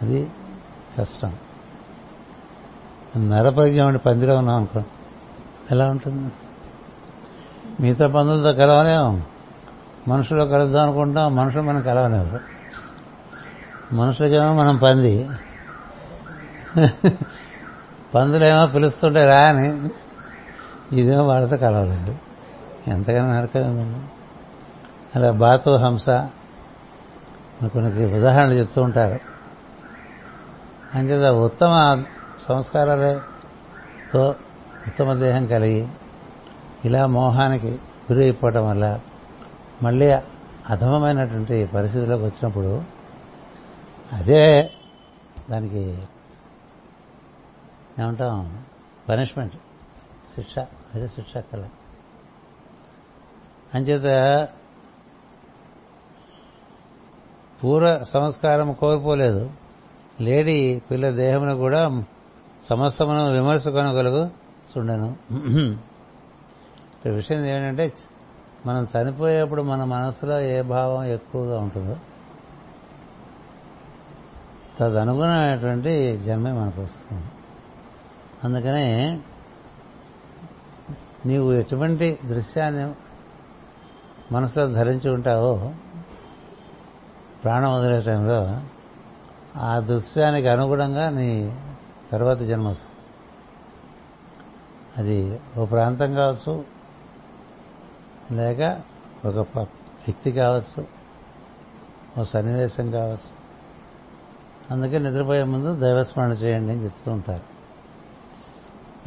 అది కష్టం. నరప్రజ్ఞ ఉండి పందిలో ఉన్నాం అనుకో. ఎలా ఉంటుంది? మిగతా పందులతో కలవలేము మనుషులు కలుద్దాం అనుకుంటాం మనుషులు మనం కలవలేము మనుషులకేమో మనం పంది. పందులేమో పిలుస్తుంటే రా అని ఇదేమో వాళ్ళతో కలవలేదు. ఎంతగానో నరకదండి అలా బాతు హంస కొన్ని ఉదాహరణలు చెప్తూ ఉంటారు. అంచేత ఉత్తమ సంస్కారాలతో ఉత్తమ దేహం కలిగి ఇలా మోహానికి గురి అయిపోవటం వల్ల మళ్ళీ అధమమైనటువంటి పరిస్థితిలోకి వచ్చినప్పుడు అదే దానికి ఏమంటాం పనిష్మెంట్ శిక్ష అదే శిక్ష కళ అంచేత పూర్వ సంస్కారం కోల్పోలేదు. లేడీ పిల్ల దేహమును కూడా సమస్తమును విమర్శ కొనగలుగు చూడను. ఇక్కడ విషయం ఏంటంటే మనం చనిపోయేప్పుడు మన మనసులో ఏ భావం ఎక్కువగా ఉంటుందో తదనుగుణమైనటువంటి జన్మే మనకు వస్తుంది. అందుకనే నీవు ఎటువంటి దృశ్యాన్ని మనసులో ధరించి ఉంటావో ప్రాణం వదిలే టైంలో ఆ దృశ్యానికి అనుగుణంగా నీ తర్వాత జన్మ వస్తుంది. అది ఓ ప్రాంతం కావచ్చు లేక ఒక వ్యక్తి కావచ్చు ఒక సన్నివేశం కావచ్చు. అందుకే నిద్రపోయే ముందు దైవస్మరణ చేయండి అని చెప్తూ ఉంటారు.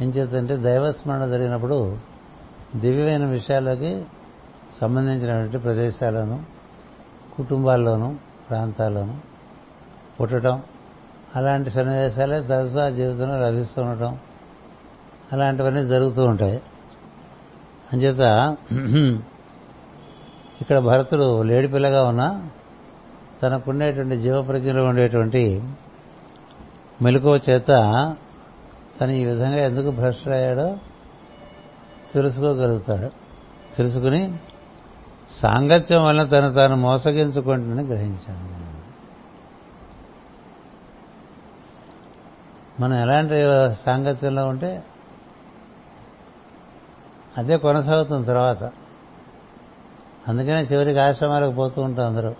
ఏం చేద్దంటే దైవస్మరణ జరిగినప్పుడు దివ్యమైన విషయాలకి సంబంధించినటువంటి ప్రదేశాలను కుటుంబాల్లోనూ ప్రాంతాల్లోనూ పుట్టడం అలాంటి సన్నివేశాలే తరచుగా జీవితంలో లభిస్తూ ఉండటం అలాంటివన్నీ జరుగుతూ ఉంటాయి. అంచేత ఇక్కడ భరతుడు లేడిపిల్లగా ఉన్నా తనకుండేటువంటి జీవప్రజ్ఞలో ఉండేటువంటి మెలకువ చేత తను ఈ విధంగా ఎందుకు భ్రష్టుడయ్యాడో తెలుసుకోగలుగుతాడు. తెలుసుకుని సాంగత్యం వల్ల తను తాను మోసగించుకుంటుందని గ్రహించాను మనం ఎలాంటి సాంగత్యంలో ఉంటే అదే కొనసాగుతుంది తర్వాత. అందుకనే చివరికి ఆశ్రమాలకు పోతూ ఉంటాం అందరూ.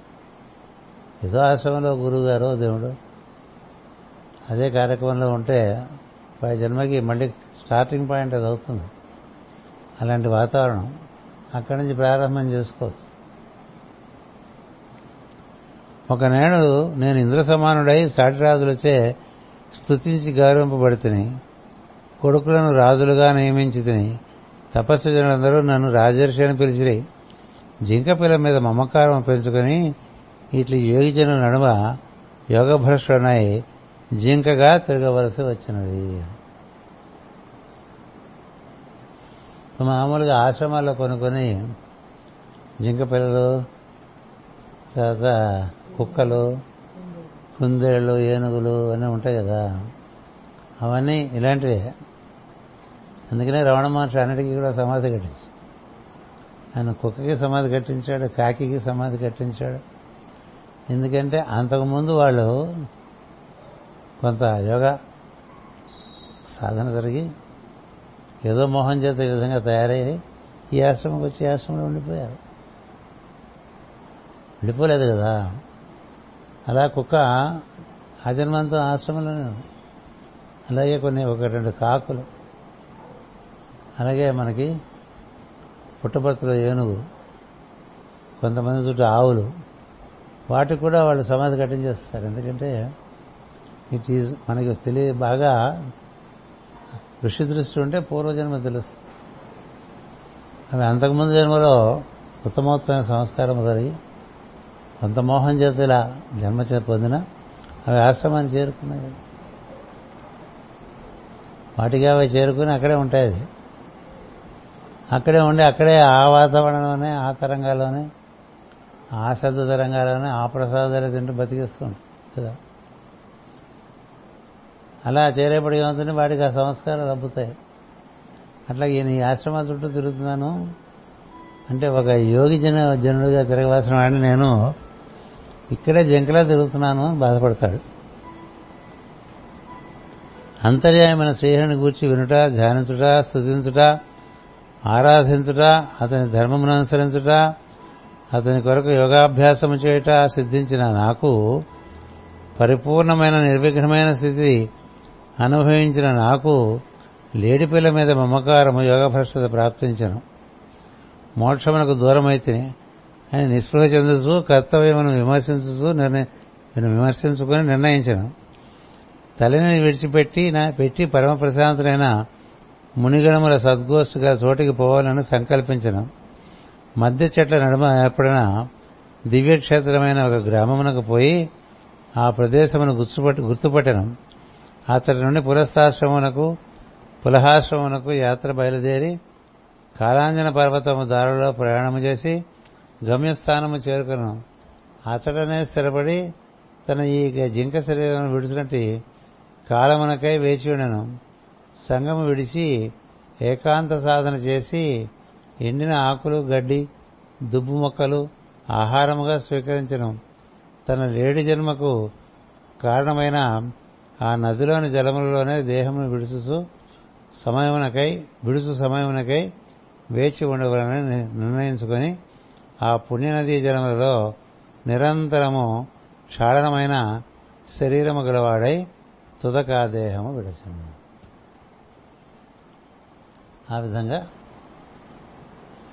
ఏదో ఆశ్రమంలో గురువు గారు దేవుడు. అదే కార్యక్రమంలో ఉంటే పై జన్మకి మళ్ళీ స్టార్టింగ్ పాయింట్ అది అవుతుంది. అలాంటి వాతావరణం అక్కడి నుంచి ప్రారంభం చేసుకోవచ్చు. ఒకనాడు నేను ఇంద్ర సమానుడై సాటి రాజులచే గౌరవింపబడితిని కొడుకులను రాజులుగా నియమించి తిని తపస్సు జనులందరూ నన్ను రాజర్షి అని పిలిచిరి. జింక పిల్ల మీద మమకారం పెంచుకొని ఇట్లు యోగిజన నడుమ యోగభ్రష్టునై జింకగా తిరగవలసి వచ్చినది. మామూలుగా ఆశ్రమాల్లో కొనుక్కొని జింక పిల్లలు తర్వాత కుక్కలు కుందేళ్ళు ఏనుగులు అన్నీ ఉంటాయి కదా. అవన్నీ ఇలాంటివే. అందుకనే రమణ మహర్షి అన్నిటికీ కూడా సమాధి కట్టించి ఆయన కుక్కకి సమాధి కట్టించాడు కాకికి సమాధి కట్టించాడు. ఎందుకంటే అంతకుముందు వాళ్ళు కొంత యోగా సాధన జరిగి ఏదో మోహం చేత ఈ విధంగా తయారయ్యి ఈ ఆశ్రమంకి వచ్చి ఆశ్రమంలో ఉండిపోయారు. ఉండిపోలేదు కదా. అలా కుక్క ఆ జన్మంతో ఆశ్రమంలోనే అలాగే కొన్ని ఒక రెండు కాకులు అలాగే మనకి పుట్టపర్తిలో ఏనుగు కొంతమంది చుట్టూ ఆవులు వాటికి కూడా వాళ్ళు సమాధి కట్టించేస్తారు ఎందుకంటే ఇట్ ఈజ్ మనకి తెలియ బాగా ఋషి దృష్టి ఉంటే పూర్వజన్మ తెలుస్తుంది. అవి అంతకుముందు జన్మలో ఉత్తమోత్తమైన సంస్కారం జరిగి కొంత మోహం చేత ఇలా జన్మ పొందిన అవి ఆశ్రమాన్ని చేరుకున్నాయి. వాటికి అవి చేరుకుని అక్కడే ఉంటాయి అది అక్కడే ఉండి అక్కడే ఆ వాతావరణంలోనే ఆ తరంగాల్లోనే ఆ శబ్ద తరంగాల్లోనే ఆ ప్రసాదాలు తింటూ బతికిస్తుంది కదా? అలా చేరేపడి ఏమవుతుంది వాడికి ఆ సంస్కారాలు అబ్బుతాయి. అట్లా ఈయన ఈ ఆశ్రమం చుట్టూ తిరుగుతున్నాను అంటే ఒక యోగి జన జనుడిగా తిరగవలసిన వాడిని నేను ఇక్కడే జంకలా తిరుగుతున్నాను బాధపడతాడు. అంతర్యాయమైన శ్రీహరిని గూర్చి వినుట ధ్యానించుట స్థుతించుట ఆరాధించుట అతని ధర్మమును అనుసరించుట అతని కొరకు యోగాభ్యాసము చేయుట సిద్ధించిన నాకు పరిపూర్ణమైన నిర్విఘ్నమైన స్థితి అనుభవించిన నాకు లేడిపిల్ల మీద మమకారము యోగభ్రష్టత ప్రాప్తించను. మోక్షమునకు దూరమైతే అని నిస్పృహ చెందుతూ కర్తవ్యమును విమర్శించుతూ నిర్ణయ విమర్శించుకొని నిర్ణయించను. తల్లిని విడిచిపెట్టి నా పెట్టి పరమ ప్రశాంతులైన మునిగణముల సద్గోష్ఠిగా చోటికి పోవాలని సంకల్పించను. మధ్య చెట్ల నడుమ ఏర్పడిన దివ్యక్షేత్రమైన ఒక గ్రామమునకు పోయి ఆ ప్రదేశమును గుర్తుపట్టి గుర్తుపట్టను. అతడి నుండి పురస్థాశ్రమునకు పులహాశ్రమునకు యాత్ర బయలుదేరి కాలాంజన పర్వతము దారిలో ప్రయాణము చేసి గమ్యస్థానము చేరుకును. అతడనే స్థిరపడి తన ఈ జింక శరీరం విడిచినట్టు కాలమునకై వేచి ఉండను. సంగము విడిచి ఏకాంత సాధన చేసి ఎండిన ఆకులు గడ్డి దుబ్బు మొక్కలు ఆహారముగా స్వీకరించను. తన లేడి జన్మకు కారణమైన ఆ నదిలోని జలములలోనే దేహమును విడుచు సమయమునకై విడుచు సమయమునకై వేచి ఉండవలని నిర్ణయించుకొని ఆ పుణ్యనదీ జలములలో నిరంతరము క్షాళనమైన శరీరము గలవాడై తుదకా దేహము విడచను. ఆ విధంగా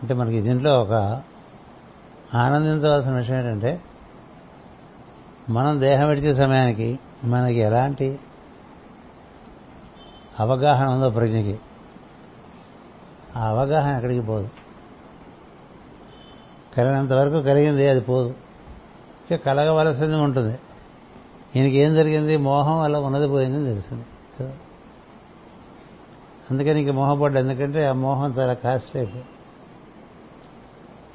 అంటే మనకి దీంట్లో ఒక ఆనందించవలసిన విషయం ఏంటంటే మనం దేహం విడిచే సమయానికి మనకి ఎలాంటి అవగాహన ఉందో ప్రజ్ఞకి ఆ అవగాహన ఎక్కడికి పోదు. కలిగినంత వరకు కలిగింది అది పోదు. ఇక కలగవలసింది ఉంటుంది. ఈయనకి ఏం జరిగింది? మోహం వల్ల ఉన్నది పోయిందని తెలిసింది అందుకని ఇంక మోహపడ్డా ఎందుకంటే ఆ మోహం చాలా కాస్ట్లీ.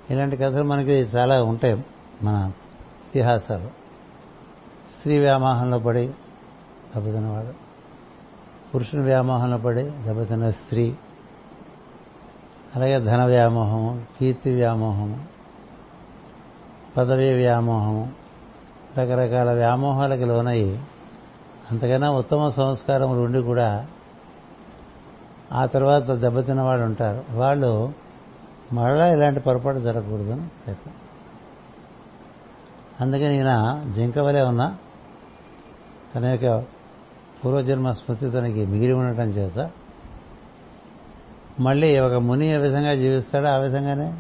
ఇలాంటి కథలు మనకి చాలా ఉంటాయి మన ఇతిహాసాలు. స్త్రీ వ్యామోహంలో పడి దెబ్బతిన్నవాడు పురుషుని వ్యామోహంలో పడి దెబ్బతిన్న స్త్రీ అలాగే ధన వ్యామోహము కీర్తి వ్యామోహము పదవీ వ్యామోహము రకరకాల వ్యామోహాలకు లోనయ్యి అంతకన్నా ఉత్తమ సంస్కారములు ఉండి కూడా ఆ తర్వాత దెబ్బతిన్న వాళ్ళు ఉంటారు. వాళ్ళు మరలా ఇలాంటి పొరపాటు జరగకూడదని ప్రయత్నం. అందుకని ఈయన జింక వలె ఉన్న తన యొక్క పూర్వజన్మ స్మృతి తనకి మిగిలి ఉండటం చేత మళ్ళీ ఒక ముని ఏ విధంగా జీవిస్తాడో ఆ విధంగానే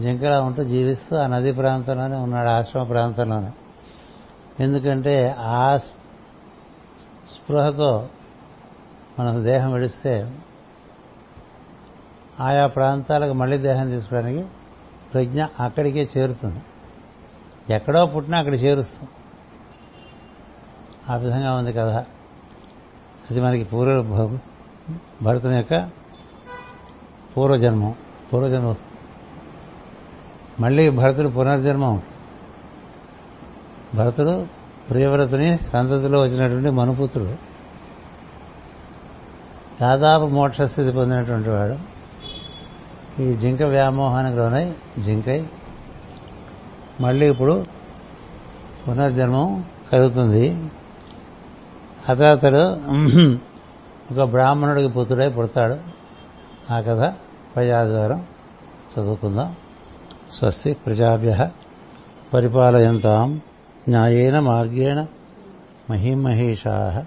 జింకలా ఉంటూ జీవిస్తూ ఆ నదీ ప్రాంతంలోనే ఉన్నాడు ఆశ్రమ ప్రాంతంలోనే. ఎందుకంటే ఆ స్పృహతో మన దేహం విడిస్తే ఆయా ప్రాంతాలకు మళ్ళీ దేహం తీసుకోవడానికి ప్రజ్ఞ అక్కడికే చేరుతుంది. ఎక్కడో పుట్టినా అక్కడ చేరుస్తుంది ఆ విధంగా ఉంది కదా అది మనకి పూర్వ భరతుని యొక్క పూర్వజన్మం. పూర్వజన్మం. మళ్ళీ భరతుడు పునర్జన్మం. భరతుడు ప్రియవ్రతుని సంతతిలో వచ్చినటువంటి మనుపుత్రుడు. దాదాపు మోక్షస్థితి పొందినటువంటి వాడు. ఈ జింక వ్యామోహానికి లోనై జింకై మళ్ళీ ఇప్పుడు పునర్జన్మం కలుగుతుంది. అతడు ఒక బ్రాహ్మణుడికి పుత్రుడై పుడతాడు. ఆ కథ పై ఆదివారం చదువుకుందాం. స్వస్తి ప్రజాభ్య పరిపాలయంతాం. న్యాయేన మార్గేణ మహిమహేషా.